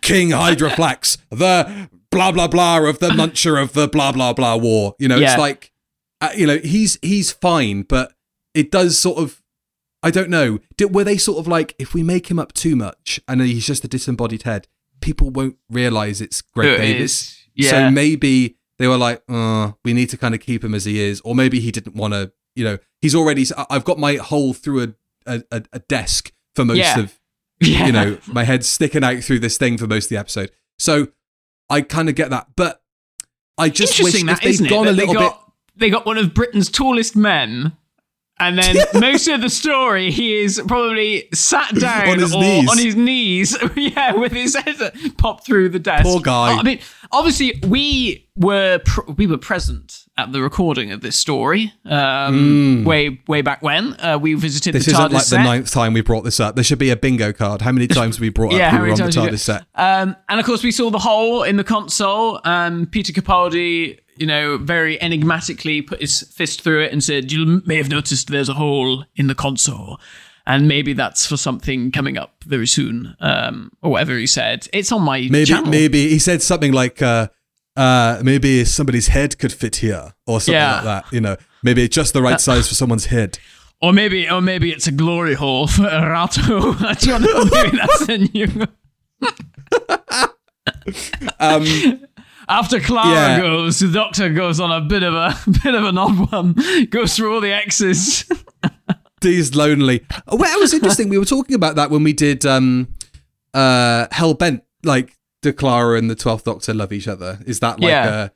C: King Hydroflax, the blah blah blah of the muncher of the blah blah blah war. You know,
B: Yeah.
C: it's like, uh, you know, he's he's fine, but it does sort of. I don't know. Did, were they sort of like, if we make him up too much and he's just a disembodied head, people won't realize it's Greg
B: It
C: Davies.
B: is, Yeah.
C: So maybe they were like, uh, we need to kind of keep him as he is, or maybe he didn't want to. You know, he's already. I've got my hole through a a, a, desk for most
B: Yeah.
C: of
B: yeah.
C: you know, my head's sticking out through this thing for most of the episode. So I kind of get that, but I just wish
B: Interesting
C: if they'd
B: it?
C: gone
B: That
C: a
B: they
C: little
B: bit. They got one of Britain's tallest men And then most of the story, he is probably sat down
C: On his
B: or
C: knees.
B: on his knees, yeah, with his head popped through the desk.
C: Poor guy.
B: I mean, obviously, we were pr- we were present at the recording of this story um, way way back when. Uh, we visited.
C: This
B: the
C: isn't like
B: set.
C: the ninth time we brought this up. There should be a bingo card. How many times have we brought
B: Yeah,
C: up
B: how
C: we were on the TARDIS set?
B: Um, and of course, we saw the hole in the console. Um, Peter Capaldi, you know, very enigmatically put his fist through it and said, "You may have noticed there's a hole in the console." And maybe that's for something coming up very soon, um, or whatever he said. It's on my
C: Maybe
B: channel.
C: maybe he said something like uh uh maybe somebody's head could fit here or something
B: Yeah. Uh,
C: like that. You know, maybe it's just the right size for someone's head.
B: or maybe, or maybe it's a glory hole for Erato. I don't know. Maybe that's a.
C: Um
B: After Clara
C: Yeah.
B: goes, the Doctor goes on a bit of a bit of an odd one. Goes through all the X's.
C: He's lonely. Well, it was interesting. we were talking about that when we did um uh Hell Bent, like do Clara and the Twelfth Doctor love each other? Is that like
B: Yeah.
C: uh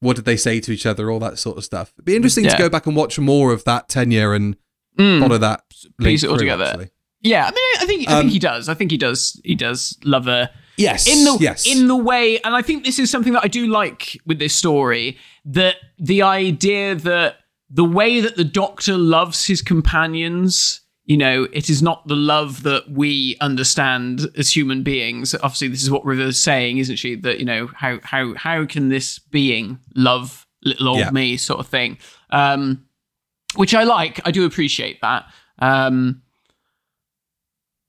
C: what did they say to each other? All that sort of stuff. It'd be interesting to go back and watch more of that tenure and follow that
B: Piece it all together.
C: actually.
B: Yeah, I mean, I think I
C: Um,
B: think he does. I think he does. He does love her
C: Yes.
B: in the
C: yes.
B: in the way, and I think this is something that I do like with this story. That the idea that the way that the Doctor loves his companions. You know, it is not the love that we understand as human beings. Obviously, this is what River's saying, isn't she? That you know, how how how can this being love little old
C: Yeah.
B: me, sort of thing. Um, which I like. I do appreciate that. Um,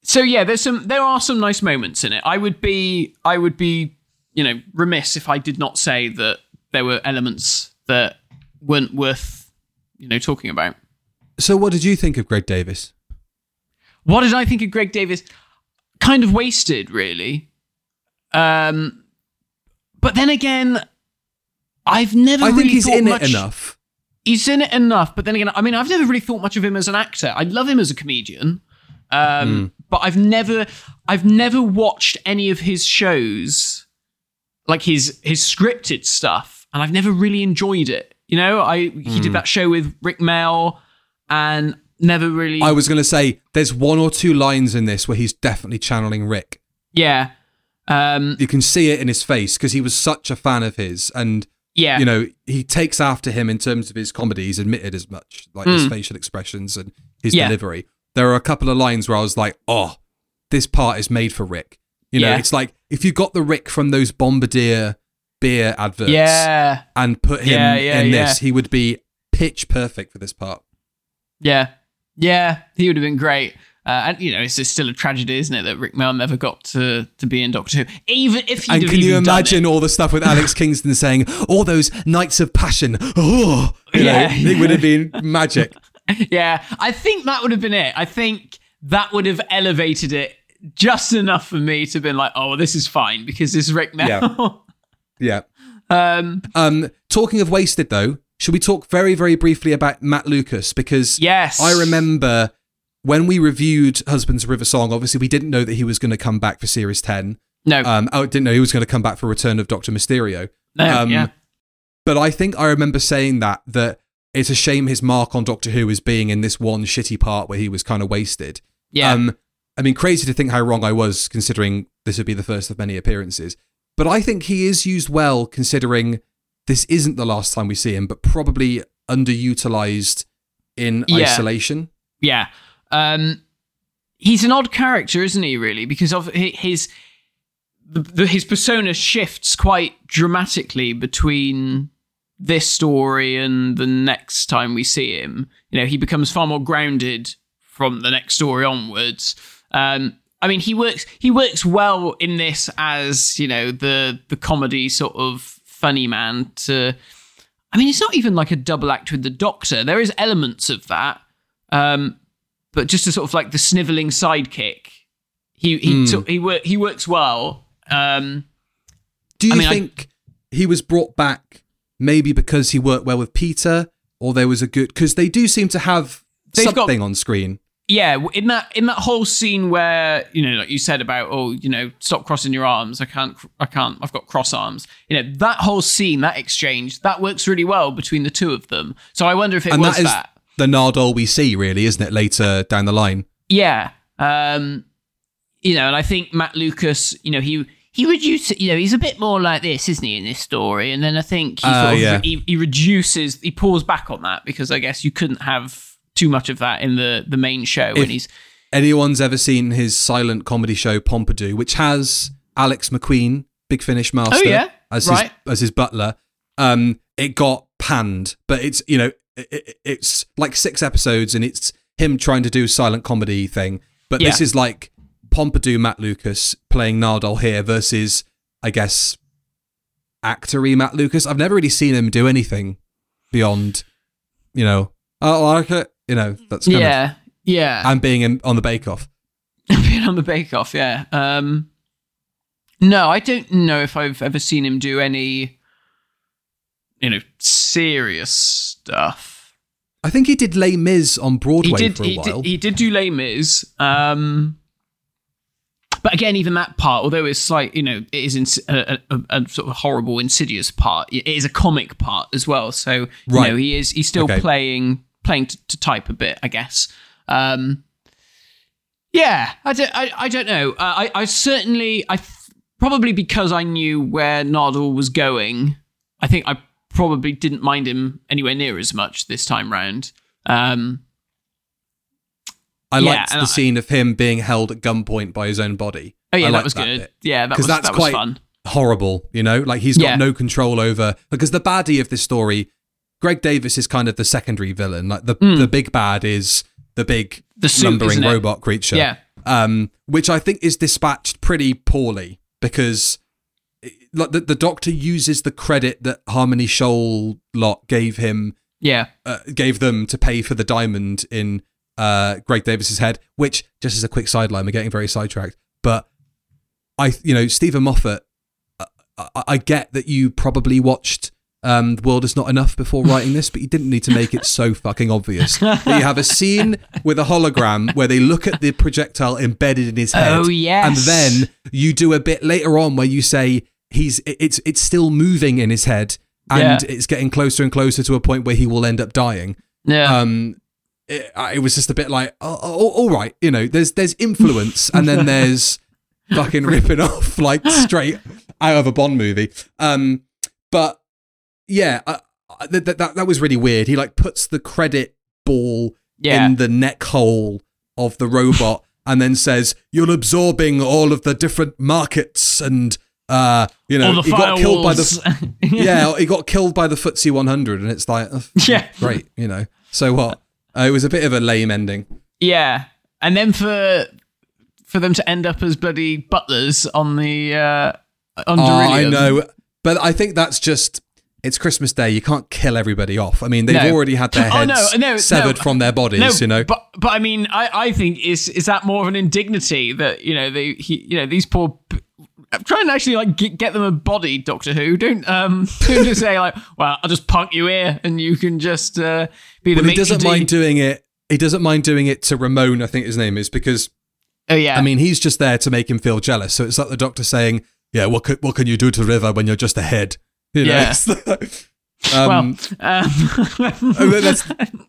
B: so yeah, there's some there are some nice moments in it. I would be I would be you know remiss if I did not say that there were elements that weren't worth you know talking about.
C: so what did you think of Greg Davies?
B: What did I think of Greg Davies? Kind of wasted, really. Um, but then again, I've never.
C: I think
B: really
C: he's in
B: much-
C: it enough.
B: he's in it enough, but then again, I mean, I've never really thought much of him as an actor. I love him as a comedian, um, but I've never, I've never watched any of his shows, like his his scripted stuff, and I've never really enjoyed it. You know, I he did that show with Rik Mayall, and never really,
C: I was going to say there's one or two lines in this where he's definitely channeling Rik.
B: yeah, um,
C: You can see it in his face because he was such a fan of his, and
B: yeah,
C: you know he takes after him in terms of his comedy. He's admitted as much, like his facial expressions and his
B: Hmm. Yeah.
C: delivery. There are a couple of lines where I was like, "Oh, this part is made for Rik." You know,
B: Yeah.
C: it's like if you got the Rik from those Bombardier beer adverts
B: yeah,
C: and put him in this, he would be pitch perfect for this part.
B: yeah, yeah. He would have been great. Uh, and you know, it's just still a tragedy, isn't it, that Rik Mayall never got to, to be in Doctor Who, even if he
C: And can you imagine all the stuff with Alex Kingston saying all those nights of passion? Oh, you
B: Yeah.
C: know, it would have been magic.
B: Yeah, I think that would have been it. I think that would have elevated it just enough for me to have been like, oh, well, this is fine because this is Rik Mayall.
C: Yeah.
B: um,
C: Um, talking of wasted, though, should we talk very, very briefly about Matt Lucas? Because
B: yes,
C: I remember when we reviewed Husband's River Song, obviously we didn't know that he was going to come back for Series 10.
B: No,
C: Um, I didn't know he was going to come back for Return of Doctor Mysterio.
B: no,
C: um,
B: yeah,
C: But I think I remember saying that, that it's a shame his mark on Doctor Who is being in this one shitty part where he was kind of wasted.
B: yeah,
C: Um, I mean, crazy to think how wrong I was considering this would be the first of many appearances. But I think he is used well considering this isn't the last time we see him, but probably underutilized in
B: Yeah.
C: isolation.
B: yeah. Um, he's an odd character, isn't he? Really, because of his the, the, his persona shifts quite dramatically between this story and the next time we see him. You know, he becomes far more grounded from the next story onwards. Um, I mean, he works he works well in this as you know the the comedy sort of funny man. To I mean, it's not even like a double act with the Doctor. There is elements of that, um, but just a sort of like the sniveling sidekick. He he sort- he wor- he works well. Um,
C: Do you
B: I mean, I-
C: think he was brought back maybe because he worked well with Peter, or there was a good because they do seem to have
B: They've got-
C: something on screen.
B: Yeah, in that in that whole scene where you know, like you said about oh, you know, stop crossing your arms. I can't, I can't. I've got cross arms. You know, that whole scene, that exchange, that works really well between the two of them. So I wonder if it
C: And
B: was
C: that is
B: that.
C: the Nardole we see, really, isn't it? Later down the line.
B: Yeah. Um, you know, and I think Matt Lucas, you know, he he reduces, you know, he's a bit more like this, isn't he, in this story? And then I think he
C: Uh,
B: sort of
C: yeah.
B: he, he reduces, he pulls back on that because I guess you couldn't have too much of that in the the main show
C: If-
B: when he's
C: Anyone's ever seen his silent comedy show Pompidou, which has Alex MacQueen, Big Finish master,
B: Oh, yeah?
C: as
B: Right.
C: his as his butler. Um, it got panned, but it's you know it, it, it's like six episodes, and it's him trying to do a silent comedy thing. But this is like Pompidou Matt Lucas playing Nardole here versus, I guess, actory Matt Lucas. I've never really seen him do anything beyond, you know, I like it. You know, that's kind of
B: yeah, yeah.
C: and being in, on the Bake Off.
B: being on the Bake Off, yeah. Um, no, I don't know if I've ever seen him do any, you know, serious stuff.
C: I think he did Les Mis on Broadway
B: He did,
C: for a
B: he
C: while.
B: did, he did do Les Mis. Um, but again, even that part, although it's like you know, it is ins- a, a, a sort of horrible, insidious part. It is a comic part as well. So you
C: Right.
B: know, he is he's still
C: Okay.
B: playing playing to, to type a bit, I guess. Um, yeah, I don't, I, I don't know. Uh, I, I certainly, I th- probably because I knew where Nardole was going, I think I probably didn't mind him anywhere near as much this time round. Um,
C: I
B: yeah,
C: liked the
B: I-
C: scene of him being held at gunpoint by his own body.
B: oh yeah, that was good.
C: bit.
B: Yeah, that was
C: that's
B: that was
C: quite-
B: fun.
C: Horrible, you know, like he's got
B: Yeah.
C: no control over because the baddie of this story, Greg Davies is kind of the secondary villain. Like the the big bad is the big.
B: The suit,
C: lumbering robot creature.
B: Yeah.
C: um, which I think is dispatched pretty poorly because like the, the doctor uses the credit that Harmony Shoal lot gave him
B: Yeah,
C: uh, gave them to pay for the diamond in uh, Greg Davies's head. Which, just as a quick sideline, we're getting very sidetracked. But I, you know, Steven Moffat, I, I, I get that you probably watched um, "The World Is Not Enough" before writing this, but you didn't need to make it so fucking obvious. that you have a scene with a hologram where they look at the projectile embedded in his head,
B: Oh, yes.
C: and then you do a bit later on where you say he's it's it's still moving in his head. And
B: Yeah.
C: it's getting closer and closer to a point where he will end up dying
B: yeah,
C: um it, it was just a bit like oh, oh, all right you know there's there's influence and then there's fucking ripping off like straight out of a bond movie um but yeah uh, uh, that, that that was really weird he like puts the credit ball
B: yeah.
C: in the neck hole of the robot and then says you're absorbing all of the different markets and uh you know he got killed by the yeah, he got killed by the FTSE 100, and it's like, oh,
B: Yeah.
C: great, you know. So what? Uh, it was a bit of a lame ending.
B: Yeah, and then for for them to end up as bloody butlers on the uh, on
C: Oh, I know, but I think that's just it's Christmas Day. You can't kill everybody off. I mean, they've
B: No.
C: already had their
B: Oh,
C: heads
B: no, no,
C: severed from their bodies. You know,
B: but but I mean, I, I think is is that more of an indignity that you know they he, you know these poor. I'm trying to actually like get, get them a body, Doctor Who. Don't um don't just say like, well, I'll just punk you here and you can just uh, be the.
C: but he doesn't mind doing it. He doesn't mind doing it to Ramon. I think his name is because
B: Oh yeah,
C: I mean he's just there to make him feel jealous. So it's like the doctor saying, "Yeah, what could, what can you do to River when you're just a head?" You know?
B: Yeah.
C: it's-
B: well,
C: um,
B: um,
C: oh, that's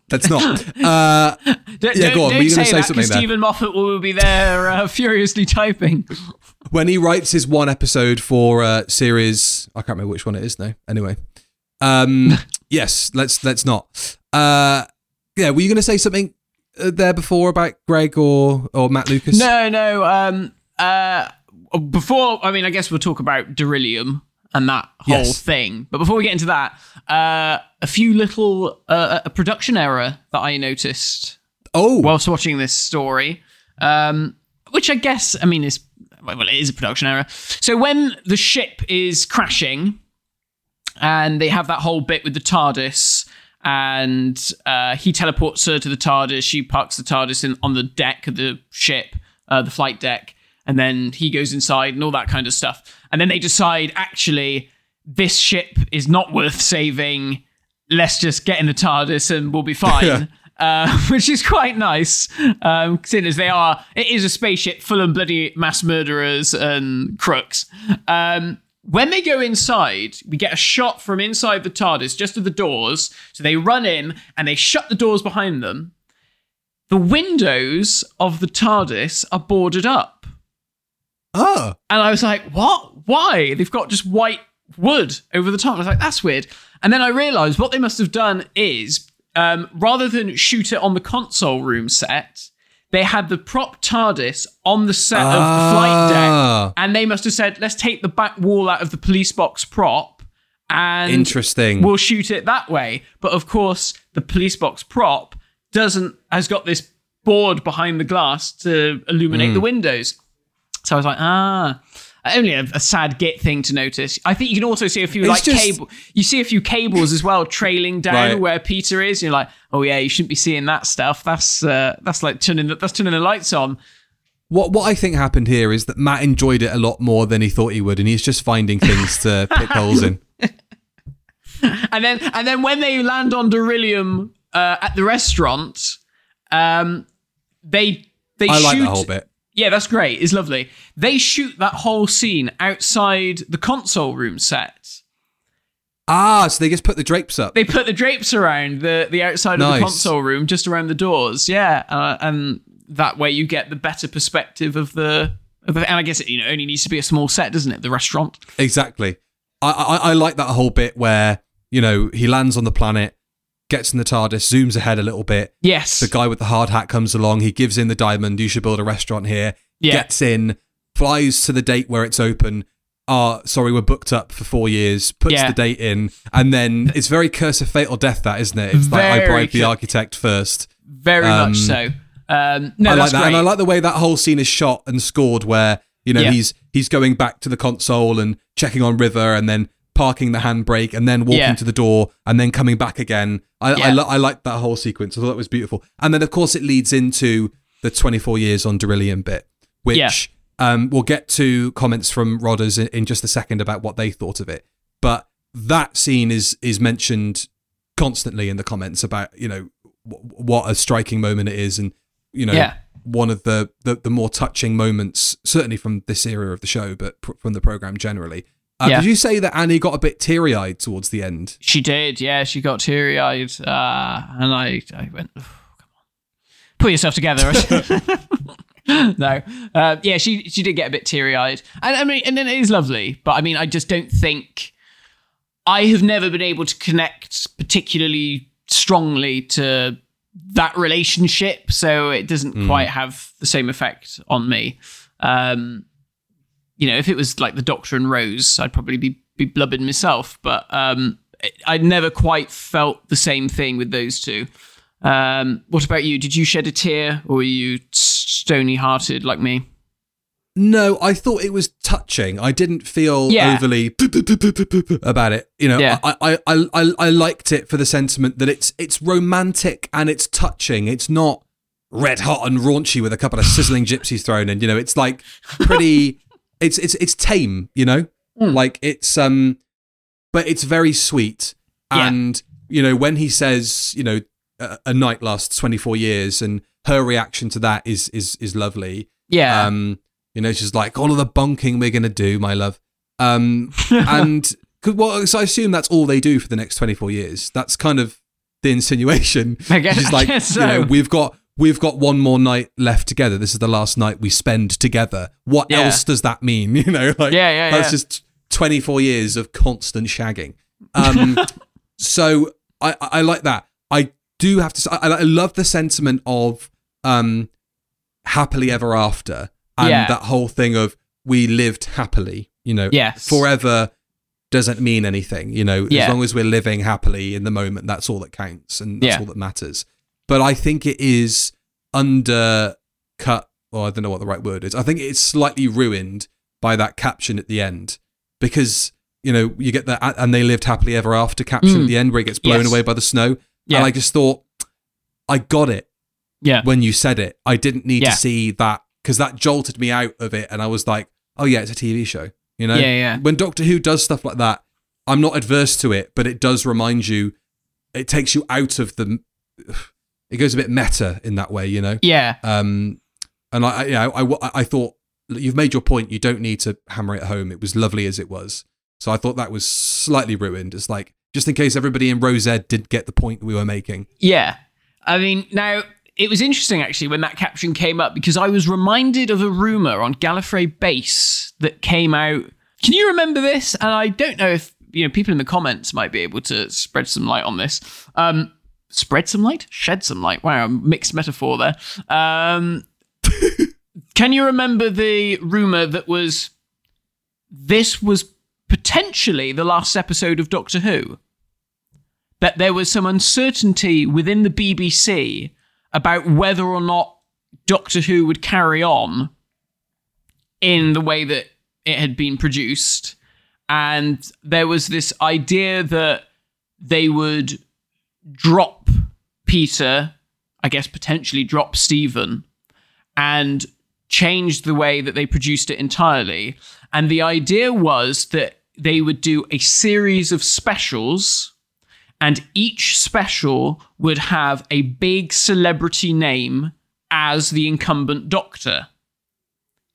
C: that's not. Uh,
B: don't,
C: yeah, go on, were you gonna
B: say
C: say
B: that
C: there?
B: Steven Moffat will be there uh, furiously typing.
C: when he writes his one episode for uh, series, I can't remember which one it is now. Anyway, um, yes, let's let's not. Uh, yeah, were you going to say something uh, there before about Greg or or Matt Lucas?
B: No, no. Um, uh, before I mean, I guess we'll talk about Darillium and that whole
C: Yes.
B: thing. But before we get into that, uh, a few little uh, a production error that I noticed
C: Oh,
B: whilst watching this story, um, which I guess I mean is well, it is a production error. So when the ship is crashing, and they have that whole bit with the TARDIS, and uh, he teleports her to the TARDIS. She parks the TARDIS in, on the deck of the ship, uh, the flight deck, and then he goes inside and all that kind of stuff. And then they decide actually this ship is not worth saving. Let's just get in the TARDIS and we'll be fine. Uh, which is quite nice, um, seeing as they are. It is a spaceship full of bloody mass murderers and crooks. Um, when they go inside, we get a shot from inside the TARDIS, just of the doors. So they run in and they shut the doors behind them. The windows of the TARDIS are boarded up.
C: Oh,
B: And I was like, what? Why? They've got just white wood over the top. I was like, that's weird. And then I realized what they must have done is um, rather than shoot it on the console room set, they had the prop TARDIS on the set of the flight deck.
C: Ah,
B: And they must have said, let's take the back wall out of the police box prop and
C: Interesting.
B: we'll shoot it that way. But of course, the police box prop doesn't has got this board behind the glass to illuminate
C: Hmm.
B: the windows. So I was like, ah, only a, a sad git thing to notice. I think you can also see a few
C: It's
B: like
C: just-
B: cable. You see a few cables as well trailing down
C: Right.
B: where Peter is. You're like, oh yeah, you shouldn't be seeing that stuff. That's uh, that's like turning the, that's turning the lights on.
C: What what I think happened here is that Matt enjoyed it a lot more than he thought he would, and he's just finding things to pick holes in.
B: and then and then when they land on Darillium uh, at the restaurant, um, they they
C: I
B: shoot.
C: like that whole bit.
B: Yeah, that's great. It's lovely. They shoot that whole scene outside the console room set.
C: Ah, so they just put the drapes up.
B: They put the drapes around the the outside of the console room, just around the doors. Yeah, uh, and that way you get the better perspective of the. Of the and I guess it you know only needs to be a small set, doesn't it? The restaurant.
C: Exactly. I, I I like that whole bit where you know he lands on the planet, gets in the TARDIS, zooms ahead a little bit.
B: Yes.
C: The guy with the hard hat comes along. He gives in the diamond. You should build a restaurant here.
B: Yeah.
C: Gets in, flies to the date where it's open. Ah, sorry, we're booked up for four years. Puts
B: Yeah.
C: the date in, and then it's very curse of fatal death. That isn't it? It's like I
B: Very
C: bribed the architect first.
B: Very
C: Um,
B: much so. Um, no,
C: I like
B: that's
C: that,
B: great.
C: and I like the way that whole scene is shot and scored, where you know
B: Yeah.
C: he's he's going back to the console and checking on River, and then parking the handbrake, and then walking
B: Yeah.
C: to the door, and then coming back again. I I,
B: Yeah.
C: li- I like that whole sequence. I thought it was beautiful, and then of course it leads into the 24 years on Darillium bit, which
B: Yeah.
C: um, we'll get to comments from Rodders in, in just a second about what they thought of it. But that scene is is mentioned constantly in the comments about you know w- what a striking moment it is, and you know
B: Yeah.
C: one of the, the the more touching moments, certainly from this era of the show, but pr- from the program generally. Uh,
B: Yeah.
C: Did you say that Annie got a bit teary eyed towards the end?
B: She did, yeah. She got teary eyed, uh, and I, I went, "Oh, "Come on, put yourself together." no, uh, yeah, she she did get a bit teary eyed, and I mean, and then it is lovely, but I mean, I just don't think I have never been able to connect particularly strongly to that relationship, so it doesn't quite have the same effect on me. Um, you know, if it was like the Doctor and Rose, I'd probably be be blubbing myself. But um, I never quite felt the same thing with those two. Um, what about you? Did you shed a tear, or were you stony hearted like me?
C: No, I thought it was touching. I didn't feel
B: Yeah.
C: overly about it. You know,
B: Yeah.
C: I, I, I, I, I liked it for the sentiment that it's it's romantic and it's touching. It's not red hot and raunchy with a couple of sizzling gypsies thrown in. You know, it's like pretty. it's it's it's tame. You know, like it's um, but it's very sweet.
B: Yeah.
C: And you know, when he says, you know, a, a night lasts twenty four years, and her reaction to that is is is lovely.
B: Yeah,
C: Um, you know, she's like, all of the bonking we're gonna do, my love. Um, and well, so I assume that's all they do for the next twenty four years. That's kind of the insinuation.
B: I guess-
C: she's
B: I
C: like,
B: guess
C: you know, we've got we've got one more night left together. This is the last night we spend together. What
B: Yeah.
C: else does that mean? You know, like
B: Yeah, yeah,
C: that's
B: yeah.
C: just twenty four years of constant shagging. Um, so I, I like that. I do have to say I, I love the sentiment of um happily ever after and
B: Yeah.
C: that whole thing of we lived happily, you know,
B: Yes.
C: forever doesn't mean anything, you know, as long as we're living happily in the moment, that's all that counts and that's all that matters. But I think it is undercut, or I don't know what the right word is. I think it's slightly ruined by that caption at the end because, you know, you get that and they lived happily ever after caption
B: Mm.
C: at the end where it gets blown
B: Yes.
C: away by the snow.
B: Yeah.
C: And I just thought, I got it
B: yeah,
C: when you said it. I didn't need
B: Yeah.
C: to see that because that jolted me out of it, and I was like, "Oh yeah, it's a TV show." You know,
B: Yeah, yeah.
C: When Doctor Who does stuff like that, I'm not adverse to it, but it does remind you. It takes you out of the. It goes a bit meta in that way, you know.
B: yeah.
C: Um, and I, I, you know, I, I, thought you've made your point. You don't need to hammer it home. It was lovely as it was. So I thought that was slightly ruined. It's like just in case everybody in Rosed did get the point we were making.
B: Yeah. I mean, now it was interesting actually when that caption came up because I was reminded of a rumor on Gallifrey base that came out. Can you remember this? And I don't know if you know people in the comments might be able to spread some light on this. Um, spread some light, shed some light. Wow, mixed metaphor there. Um, can you remember the rumor that was this was potentially the last episode of Doctor Who? That there was some uncertainty within the BBC about whether or not Doctor Who would carry on in the way that it had been produced. And there was this idea that they would drop Peter, I guess potentially drop Steven, and change the way that they produced it entirely. And the idea was that they would do a series of specials, and each special would have a big celebrity name as the incumbent doctor.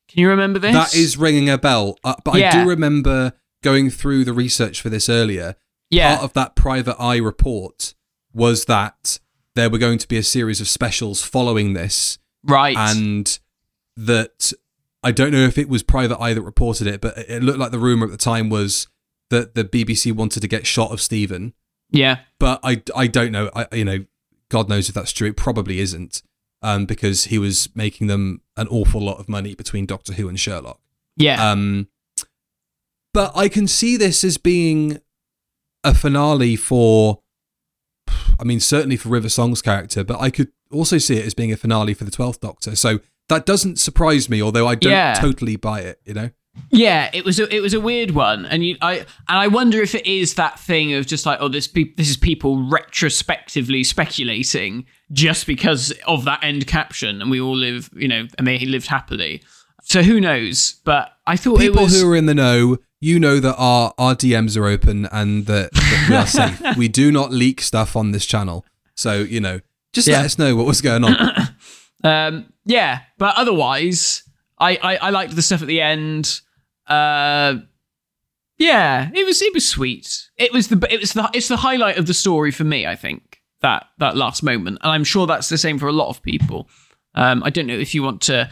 B: Can you remember this?
C: That is ringing a bell. Uh, but I do remember going through the research for this earlier.
B: yeah.
C: Part of that private eye report was that there were going to be a series of specials following this,
B: right.
C: and that I don't know if it was Private Eye that reported it, but it looked like the rumor at the time was that the BBC wanted to get shot of Steven.
B: yeah.
C: But I, I don't know. I you know, God knows if that's true. It probably isn't, um, because he was making them an awful lot of money between Doctor Who and Sherlock.
B: Yeah.
C: Um, but I can see this as being a finale for, I mean, certainly for River Song's character, but I could also see it as being a finale for the Twelfth Doctor. So that doesn't surprise me, although I don't
B: Yeah.
C: totally buy it. You know,
B: Yeah, it was a, it was a weird one, and you, I and I wonder if it is that thing of just like oh this pe- this is people retrospectively speculating just because of that end caption, and we all live you know and they lived happily. So who knows? But I thought
C: people
B: it was
C: who are in the know, you know that our our DMs are open and that, that we are safe. we do not leak stuff on this channel, so you know, just
B: Yeah.
C: let us know what was going on.
B: um yeah, but otherwise I, I I liked the stuff at the end. Uh yeah, it was it was sweet. It was the it was the it's the highlight of the story for me. I think that that last moment, and I'm sure that's the same for a lot of people. Um, I don't know if you want to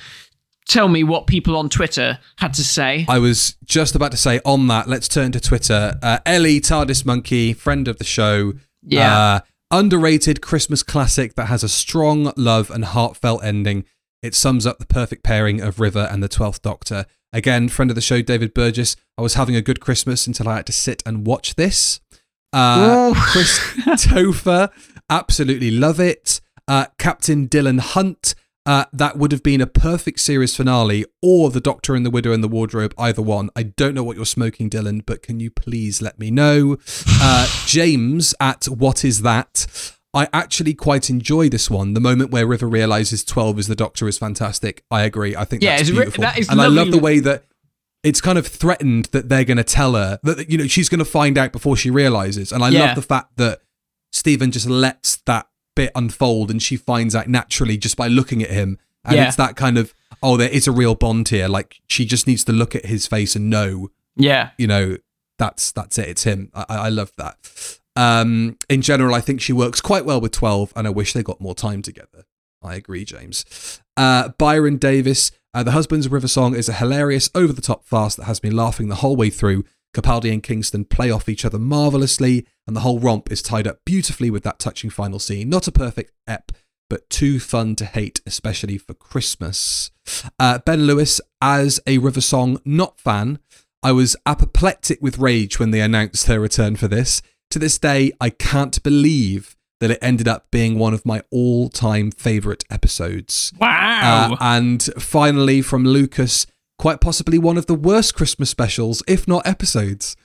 B: tell me what people on Twitter had to say.
C: I was just about to say on that. Let's turn to Twitter. Uh, Ellie TARDIS Monkey, friend of the show.
B: Yeah.
C: Uh, underrated Christmas classic that has a strong love and heartfelt ending. It sums up the perfect pairing of River and the Twelfth Doctor. Again, friend of the show, David Burgess. I was having a good Christmas until I had to sit and watch this. Uh. Chris Topher, absolutely love it. Uh, Captain Dylan Hunt, uh, that would have been a perfect series finale, or The Doctor and the Widow and the Wardrobe, either one. I don't know what you're smoking, Dylan, but can you please let me know? Uh, James at What Is That? I actually quite enjoy this one. The moment where River realizes 12 is the Doctor is fantastic. I agree. I think
B: Yeah,
C: that's beautiful.
B: that is
C: and I love the way that it's kind of threatened that they're going to tell her that you know she's going to find out before she realizes and i
B: Yeah.
C: love the fact that steven just lets that bit unfold and she finds out naturally just by looking at him. And
B: Yeah.
C: it's that kind of oh there is a real bond here. Like she just needs to look at his face and know
B: yeah,
C: you know that's that's it. It's him. I, I love that. Um in general i think she works quite well with 12 and i wish they got more time together. I agree james. Uh byron davis uh, the husbands river song is a hilarious over the top farce that has me laughing the whole way through capaldi and kingston play off each other marvelously and the whole romp is tied up beautifully with that touching final scene not a perfect ep but too fun to hate, especially for Christmas. Uh, ben Lewis, as a River Song not fan, I was apoplectic with rage when they announced her return for this. To this day, I can't believe that it ended up being one of my all time favourite episodes.
B: wow,
C: Uh, and finally, from Lucas, quite possibly one of the worst Christmas specials, if not episodes.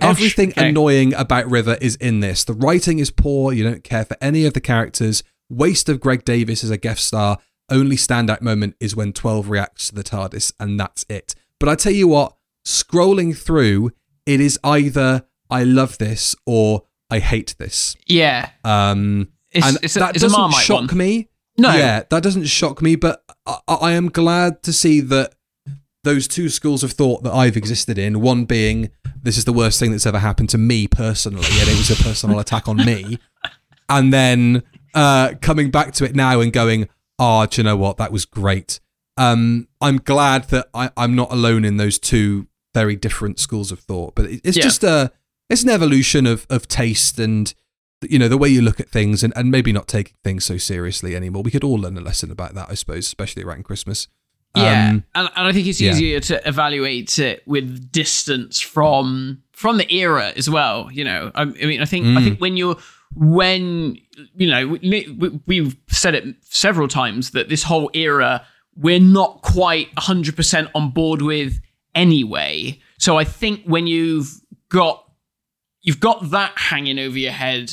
B: Gosh,
C: Everything
B: okay.
C: annoying about River is in this. The writing is poor, you don't care for any of the characters. Waste of Greg Davies as a guest star. Only standout moment is when 12 reacts to the TARDIS, and that's it. But I tell you what, scrolling through, it is either I love this or I hate this.
B: yeah.
C: Um,
B: It's,
C: and
B: it's a,
C: that doesn't shock
B: one.
C: me.
B: No.
C: Yeah, that doesn't shock me, but I, I am glad to see that those two schools of thought that I've existed in. One being this is the worst thing that's ever happened to me personally, and it was a personal attack on me. And then uh, coming back to it now and going, oh, do you know what? That was great. Um, I'm glad that I, I'm not alone in those two very different schools of thought. But it, it's
B: Yeah.
C: just a it's an evolution of of taste and you know the way you look at things and, and maybe not taking things so seriously anymore. We could all learn a lesson about that, I suppose, especially around Christmas.
B: Yeah,
C: Um,
B: and, and I think it's
C: yeah.
B: easier to evaluate it with distance from from the era as well. You know, I, I mean, I think I
C: Mm.
B: think when you're when you know we- we've said it several times that this whole era we're not quite 100% on board with anyway. So I think when you've got you've got that hanging over your head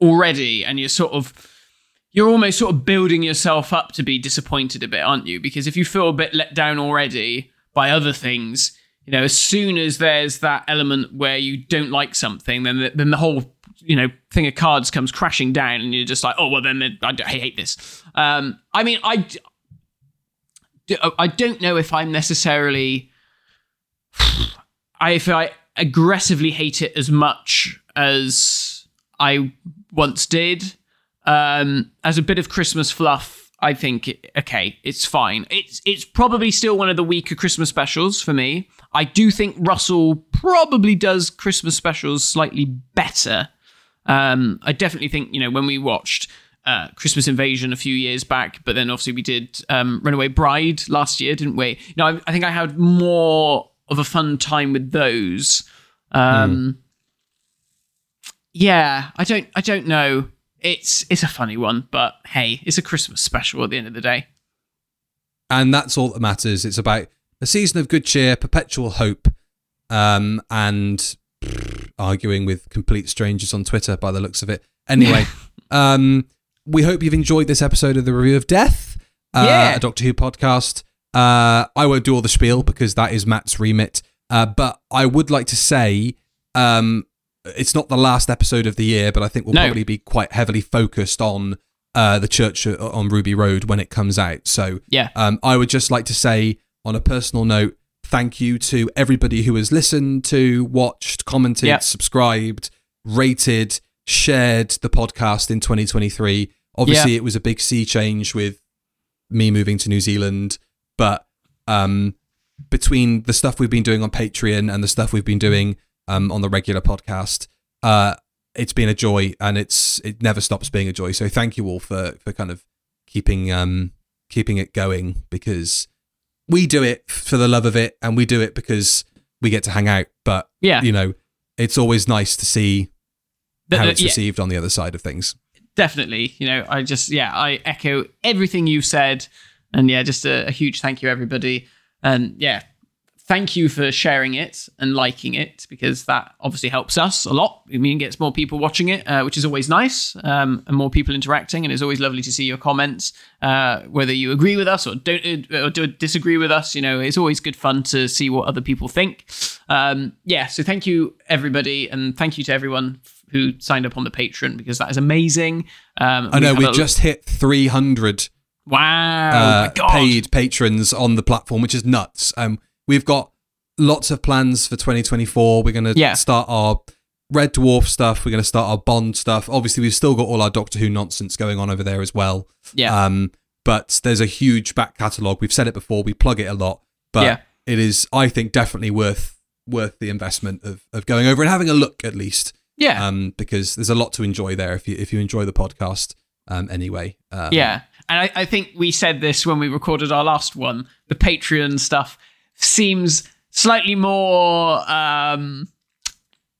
B: already and you're sort of you're almost sort of building yourself up to be disappointed a bit, aren't you? Because if you feel a bit let down already by other things, you know, as soon as there's that element where you don't like something, then the, then the whole you know thing of cards comes crashing down, and you're just like, oh well, then I, I hate this. Um, I mean, I I don't know if I'm necessarily I if I aggressively hate it as much as I once did. Um, as a bit of Christmas fluff, I think okay, it's fine. It's it's probably still one of the weaker Christmas specials for me. I do think Russell probably does Christmas specials slightly better. Um, I definitely think you know when we watched uh, Christmas Invasion a few years back, but then obviously we did um, Runaway Bride last year, didn't we? No, I, I think I had more of a fun time with those. Um, Yeah, I don't, I don't know. It's it's a funny one, but hey, it's a Christmas special at the end of the day.
C: and that's all that matters. It's about a season of good cheer, perpetual hope, um, and arguing with complete strangers on Twitter by the looks of it. Anyway, um, we hope you've enjoyed this episode of the Review of Death, uh,
B: Yeah.
C: a Doctor Who podcast. Uh, I won't do all the spiel because that is Matt's remit, uh, but I would like to say um, it's not the last episode of the year, but I think we'll
B: No.
C: probably be quite heavily focused on uh, the church uh, on Ruby Road when it comes out. So
B: Yeah,
C: um, I would just like to say, on a personal note, thank you to everybody who has listened to, watched, commented,
B: Yeah.
C: subscribed, rated, shared the podcast in 2023. Obviously, it was a big sea change with me moving to New Zealand, but um, between the stuff we've been doing on Patreon and the stuff we've been doing um, on the regular podcast, uh, it's been a joy, and it's it never stops being a joy. So thank you all for for kind of keeping um keeping it going because we do it for the love of it, and we do it because we get to hang out. But
B: yeah,
C: you know, it's always nice to see how it's
B: yeah,
C: received on the other side of things.
B: definitely. You know, I just yeah, I echo everything you said, and yeah, just a, a huge thank you everybody, and yeah, thank you for sharing it and liking it because that obviously helps us a lot. I mean, it gets more people watching it, uh, which is always nice, um, and more people interacting, and it's always lovely to see your comments, uh, whether you agree with us or don't uh, or do disagree with us. You know, it's always good fun to see what other people think. Um, yeah, so thank you everybody, and thank you to everyone who signed up on the Patreon because that is amazing. Um,
C: I know we just hit 300
B: wow,
C: uh, paid patrons on the platform, which is nuts. Um, we've got lots of plans for 2024. We're going to
B: Yeah.
C: start our Red Dwarf stuff. We're going to start our Bond stuff. Obviously, we've still got all our Doctor Who nonsense going on over there as well.
B: Yeah,
C: Um, but there's a huge back catalogue. We've said it before. We plug it a lot, but
B: Yeah.
C: it is, I think, definitely worth worth the investment of of going over and having a look at least.
B: yeah.
C: Um, because there's a lot to enjoy there if you if you enjoy the podcast. Um, anyway. Um,
B: Yeah. And I, I think we said this when we recorded our last one. The Patreon stuff seems slightly more um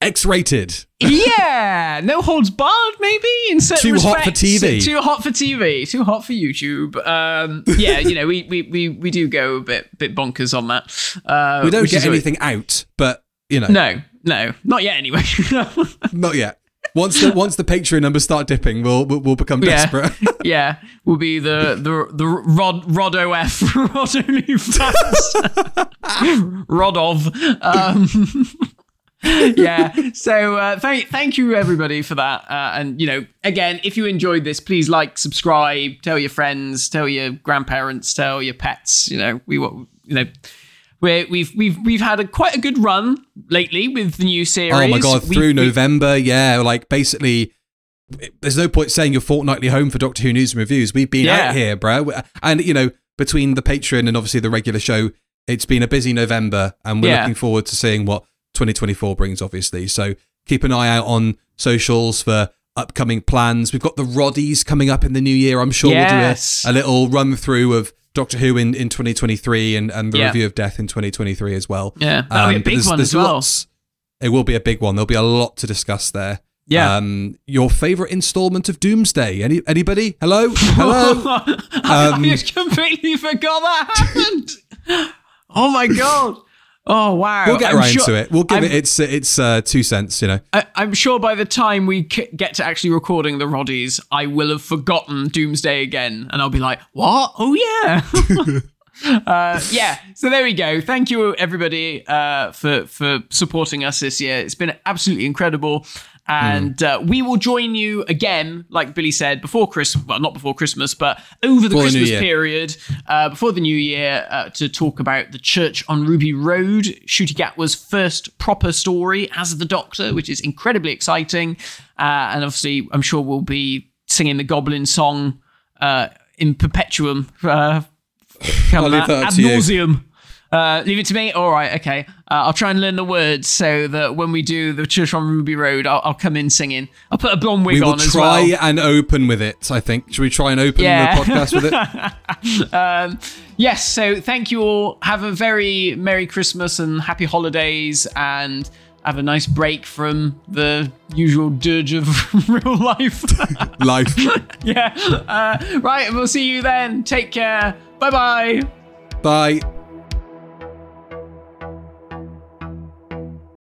C: X-rated.
B: yeah, no holds barred, maybe in certain
C: Too hot for. TV.
B: Too hot for TV. Too hot for YouTube. Um, yeah, you know, we, we, we, we do go a bit bit bonkers on that. Uh,
C: We don't get
B: always-
C: anything out, but you know,
B: No, no, not yet. Anyway.
C: not yet. Once the once the Patreon numbers start dipping, we'll we'll, we'll become
B: Yeah.
C: desperate.
B: yeah, will be the the the Rod Rod OF Rod OnlyFans Rod of um yeah so uh, thank thank you everybody for that uh, and you know again if you enjoyed this please like subscribe tell your friends tell your grandparents tell your pets you know we want you know. Where we've we've we've had a quite a good run lately with the new series.
C: Oh my god, through
B: we-
C: November, yeah, like basically there's no point saying you're fortnightly home for Doctor Who news and reviews. We've been
B: Yeah.
C: out here, bro. And you know, between the Patreon and obviously the regular show, it's been a busy November and we're
B: Yeah.
C: looking forward to seeing what 2024 brings obviously. So keep an eye out on socials for upcoming plans. We've got the Roddies coming up in the new year. I'm sure
B: Yes.
C: we'll do a, a little run through of Doctor Who in, in 2023 and, and the
B: Yeah.
C: review of Death in 2023 as well.
B: Yeah, that'll be a
C: Um,
B: big
C: there's-
B: one
C: there's
B: as well.
C: lots- it will be a big one. There'll be a lot to discuss there.
B: Yeah.
C: Um, your favorite installment of Doomsday? Any anybody? Hello, hello.
B: I
C: Um,
B: just completely forgot that happened. oh my god. Oh wow.
C: we'll get
B: I'm
C: around
B: sure-
C: to it. We'll give
B: I'm-
C: it its its uh, two cents. You know.
B: I, I'm sure by the time we c- get to actually recording the Roddies, I will have forgotten Doomsday again, and I'll be like, "What? Oh yeah." uh, yeah. So there we go. Thank you everybody uh, for for supporting us this year. It's been absolutely incredible. And uh, we will join you again, like Billy said, before Christmas. Well, not before Christmas, but over the
C: Before
B: Christmas
C: Year.
B: period, uh, before the new year, uh, to talk about the church on Ruby Road, Ncuti Gatwa's first proper story as the Doctor, which is incredibly exciting. Uh, and obviously, I'm sure we'll be singing the Goblin song uh, in perpetuum. Uh, come
C: I'll leave that up
B: ad nauseum. Uh, leave it to me. All right, okay. Uh, I'll try and learn the words so that when we do the Church on Ruby Road, I'll, I'll come in singing. I'll put a blonde wig
C: We will
B: on as
C: try
B: well.
C: and open with it. I think. Should we try and open
B: Yeah.
C: the podcast with it?
B: um, yes, so thank you all. Have a very Merry Christmas and Happy Holidays and have a nice break from the usual dirge of real life.
C: Life.
B: yeah. Uh, right, we'll see you then. Take care. Bye bye.
C: Bye.